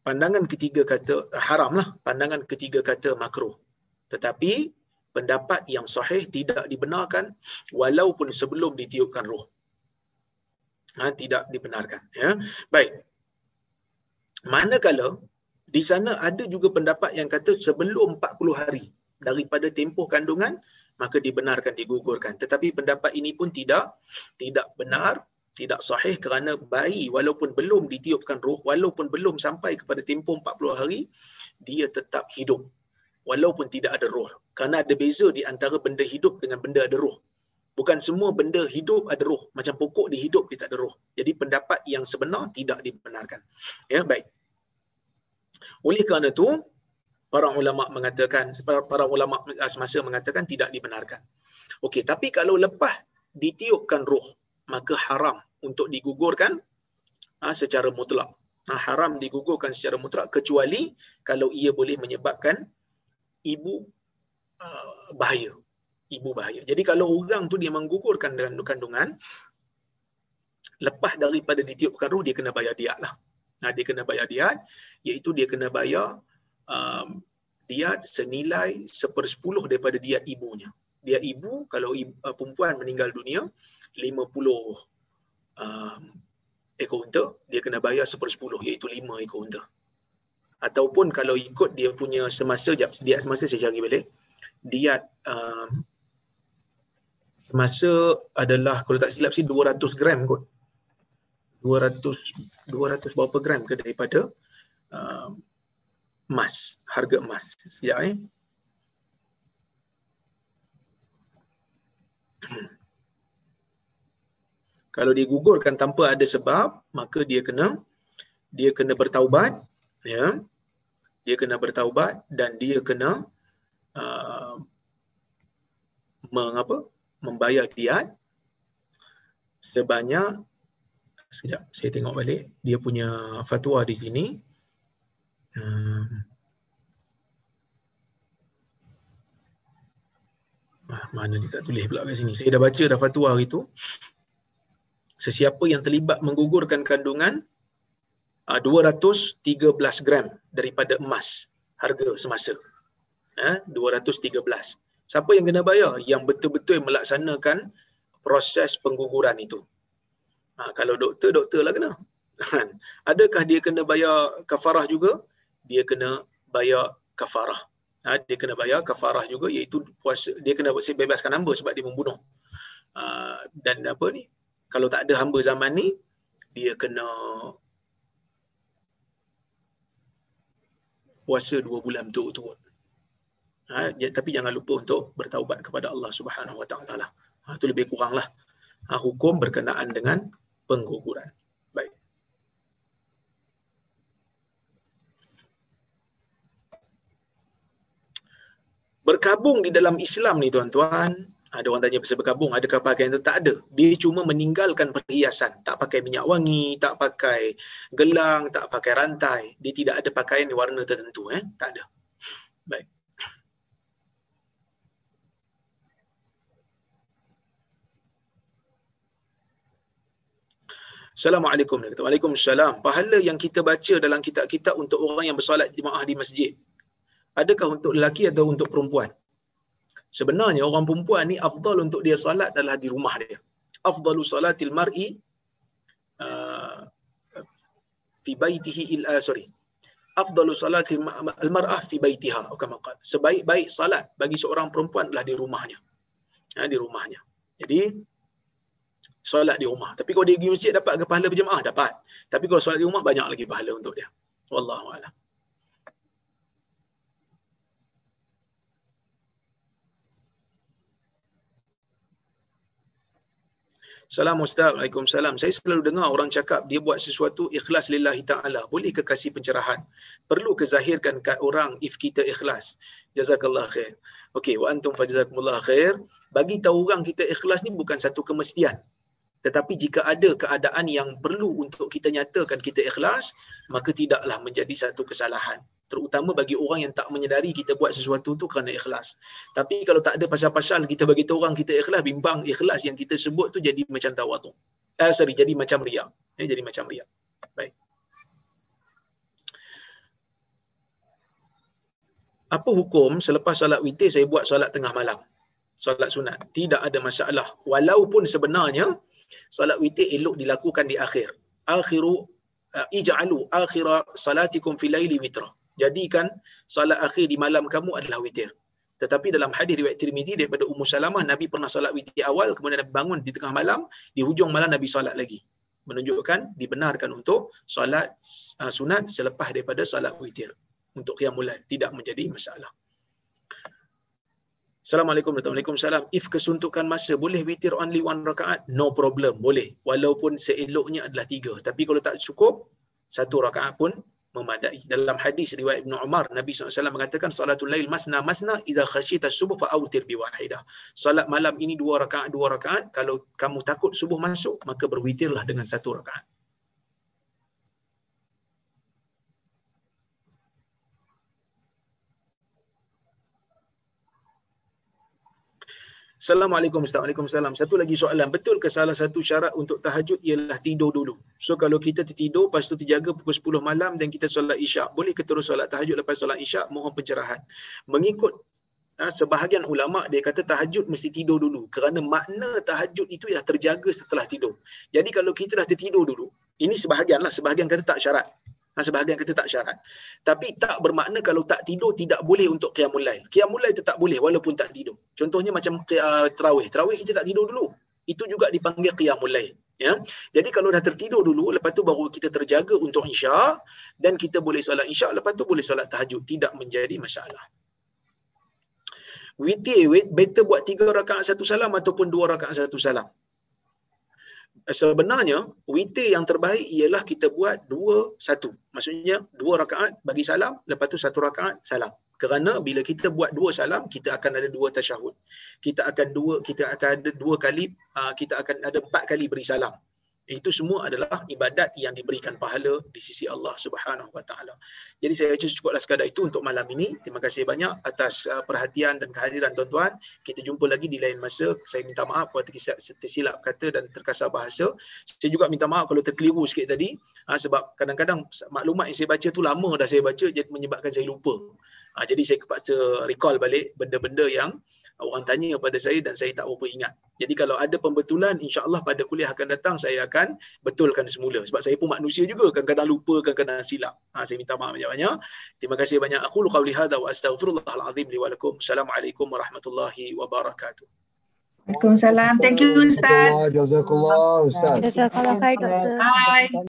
pandangan ketiga kata haram lah. Pandangan ketiga kata makruh. Tetapi pendapat yang sahih tidak dibenarkan walaupun sebelum ditiupkan roh. Ha, tidak dibenarkan. Ya. Baik. Manakala di sana ada juga pendapat yang kata sebelum 40 hari daripada tempoh kandungan maka dibenarkan digugurkan. Tetapi pendapat ini pun tidak tidak benar tidak sahih kerana bayi walaupun belum ditiupkan roh walaupun belum sampai kepada tempoh 40 hari dia tetap hidup. Walaupun tidak ada roh kerana ada beza di antara benda hidup dengan benda ada roh bukan semua benda hidup ada roh macam pokok dia hidup dia tak ada roh jadi pendapat yang sebenar tidak dibenarkan. Ya baik. Oleh kerana itu para ulama mengatakan para ulama masa mengatakan tidak dibenarkan. Okey, tapi kalau lepas ditiupkan roh, maka haram untuk digugurkan ha, secara mutlak. Ha, haram digugurkan secara mutlak kecuali kalau ia boleh menyebabkan ibu uh, bahaya. Ibu bahaya. Jadi kalau orang tu dia menggugurkan dengan kandungan, lepas daripada ditiupkan roh, dia kena bayar diat lah. Ha, dia kena bayar diat, iaitu dia kena bayar um, diat senilai sepersepuluh daripada diat ibunya. Dia ibu, kalau ibu, uh, perempuan meninggal dunia, 50 um, ekor unta, dia kena bayar sepersepuluh, iaitu lima ekor unta. Ataupun kalau ikut dia punya semasa, jap, diat semasa saya cari balik, diat um, semasa adalah, kalau tak silap sih, 200 gram kot. 200 200 berapa gram ke daripada uh, emas, harga emas. Sekejap eh. Kalau digugurkan tanpa ada sebab, maka dia kena dia kena bertaubat, ya. Dia kena bertaubat dan dia kena uh, mengapa? membayar diat sebanyak sekejap saya tengok balik dia punya fatwa di sini um, mana dia tak tulis pula kat sini saya dah baca dah fatwa hari tu sesiapa yang terlibat menggugurkan kandungan uh, ah, 213 gram daripada emas harga semasa uh, 213 siapa yang kena bayar yang betul-betul melaksanakan proses pengguguran itu Ha, kalau doktor, doktor lah kena. Adakah dia kena bayar kafarah juga? Dia kena bayar kafarah. Ha, dia kena bayar kafarah juga iaitu puasa dia kena bebaskan hamba sebab dia membunuh. Ha, dan apa ni? Kalau tak ada hamba zaman ni, dia kena puasa dua bulan tu tu. Ha, tapi jangan lupa untuk bertaubat kepada Allah Subhanahu Wa Taala lah. Ha, itu lebih kuranglah ha, hukum berkenaan dengan pengguguran. Baik. Berkabung di dalam Islam ni tuan-tuan, ada orang tanya pasal berkabung, adakah pakaian itu? Tak ada. Dia cuma meninggalkan perhiasan. Tak pakai minyak wangi, tak pakai gelang, tak pakai rantai. Dia tidak ada pakaian warna tertentu. Eh? Tak ada. Baik. Assalamualaikum. Waalaikumsalam. Pahala yang kita baca dalam kitab-kitab untuk orang yang bersolat jemaah di masjid. Adakah untuk lelaki atau untuk perempuan? Sebenarnya orang perempuan ni afdal untuk dia solat adalah di rumah dia. Afdalu salatil mar'i uh, fi baitihi il uh, sorry. Afdalu salatil al-mar'ah fi baitiha kama qala. Sebaik-baik salat bagi seorang perempuan adalah di rumahnya. Ha, di rumahnya. Jadi solat di rumah. Tapi kalau dia pergi masjid dapat ke pahala berjemaah? Dapat. Tapi kalau solat di rumah banyak lagi pahala untuk dia. Wallahu a'lam. Salam Ustaz. Waalaikumsalam. Saya selalu dengar orang cakap dia buat sesuatu ikhlas lillahi ta'ala. Boleh ke kasih pencerahan? Perlu ke zahirkan kat orang if kita ikhlas? Jazakallah khair. Okey, wa antum fajazakumullah khair. Bagi tahu orang kita ikhlas ni bukan satu kemestian. Tetapi jika ada keadaan yang perlu untuk kita nyatakan kita ikhlas, maka tidaklah menjadi satu kesalahan. Terutama bagi orang yang tak menyedari kita buat sesuatu tu kerana ikhlas. Tapi kalau tak ada pasal-pasal kita bagi tahu orang kita ikhlas, bimbang ikhlas yang kita sebut tu jadi macam tawadu. Eh, sorry, jadi macam riak. Eh, jadi macam riak. Baik. Apa hukum selepas solat witir saya buat solat tengah malam? Solat sunat. Tidak ada masalah. Walaupun sebenarnya Salat witir elok dilakukan di akhir. Akhiru uh, ij'alu akhira salatikum fil laili witra. Jadikan salat akhir di malam kamu adalah witir. Tetapi dalam hadis riwayat Tirmizi daripada Ummu Salamah Nabi pernah salat witir awal kemudian Nabi bangun di tengah malam di hujung malam Nabi salat lagi. Menunjukkan dibenarkan untuk salat uh, sunat selepas daripada salat witir untuk qiyamul tidak menjadi masalah. Assalamualaikum warahmatullahi wabarakatuh. If kesuntukan masa boleh witir only one rakaat? No problem, boleh. Walaupun seeloknya adalah tiga. Tapi kalau tak cukup, satu rakaat pun memadai. Dalam hadis riwayat Ibn Umar, Nabi SAW mengatakan, Salatul lail masna masna, idha khasyita subuh fa'awtir biwahidah. Salat malam ini dua rakaat, dua rakaat. Kalau kamu takut subuh masuk, maka berwitirlah dengan satu rakaat. Assalamualaikum Waalaikumsalam. Satu lagi soalan. Betul ke salah satu syarat untuk tahajud ialah tidur dulu? So kalau kita tertidur, lepas tu terjaga pukul 10 malam dan kita solat isyak. Boleh ke terus solat tahajud lepas solat isyak? Mohon pencerahan. Mengikut ha, sebahagian ulama dia kata tahajud mesti tidur dulu. Kerana makna tahajud itu ialah terjaga setelah tidur. Jadi kalau kita dah tertidur dulu, ini sebahagian lah. Sebahagian kata tak syarat. Ha, sebahagian kata tak syarat. Tapi tak bermakna kalau tak tidur tidak boleh untuk qiyamul lail. Qiyamul lail tetap boleh walaupun tak tidur. Contohnya macam uh, tarawih. Tarawih kita tak tidur dulu. Itu juga dipanggil qiyamul lail. Ya. Jadi kalau dah tertidur dulu, lepas tu baru kita terjaga untuk isyak dan kita boleh solat isyak, lepas tu boleh solat tahajud. Tidak menjadi masalah. Witir, better buat tiga rakaat satu salam ataupun dua rakaat satu salam sebenarnya witir yang terbaik ialah kita buat dua satu. Maksudnya dua rakaat bagi salam, lepas tu satu rakaat salam. Kerana bila kita buat dua salam, kita akan ada dua tasyahud. Kita akan dua kita akan ada dua kali ah, kita akan ada empat kali beri salam itu semua adalah ibadat yang diberikan pahala di sisi Allah Subhanahu Wa Taala. Jadi saya rasa cukuplah sekadar itu untuk malam ini. Terima kasih banyak atas uh, perhatian dan kehadiran tuan-tuan. Kita jumpa lagi di lain masa. Saya minta maaf kalau tersilap kata dan terkasar bahasa. Saya juga minta maaf kalau terkeliru sikit tadi ha, sebab kadang-kadang maklumat yang saya baca tu lama dah saya baca jadi menyebabkan saya lupa. Ha, jadi saya kepaksa recall balik benda-benda yang orang tanya kepada saya dan saya tak berapa ingat. Jadi kalau ada pembetulan, insya-Allah pada kuliah akan datang saya akan betulkan semula. Sebab saya pun manusia juga, kadang-kadang lupa, kadang-kadang silap. Ha, saya minta maaf banyak-banyak. Terima kasih banyak. Aku lu qauli hadza wa astaghfirullahalazim li wa lakum. Assalamualaikum warahmatullahi wabarakatuh. Waalaikumsalam. Thank you Ustaz. Jazakallah Ustaz. Jazakallah khair doktor. Bye.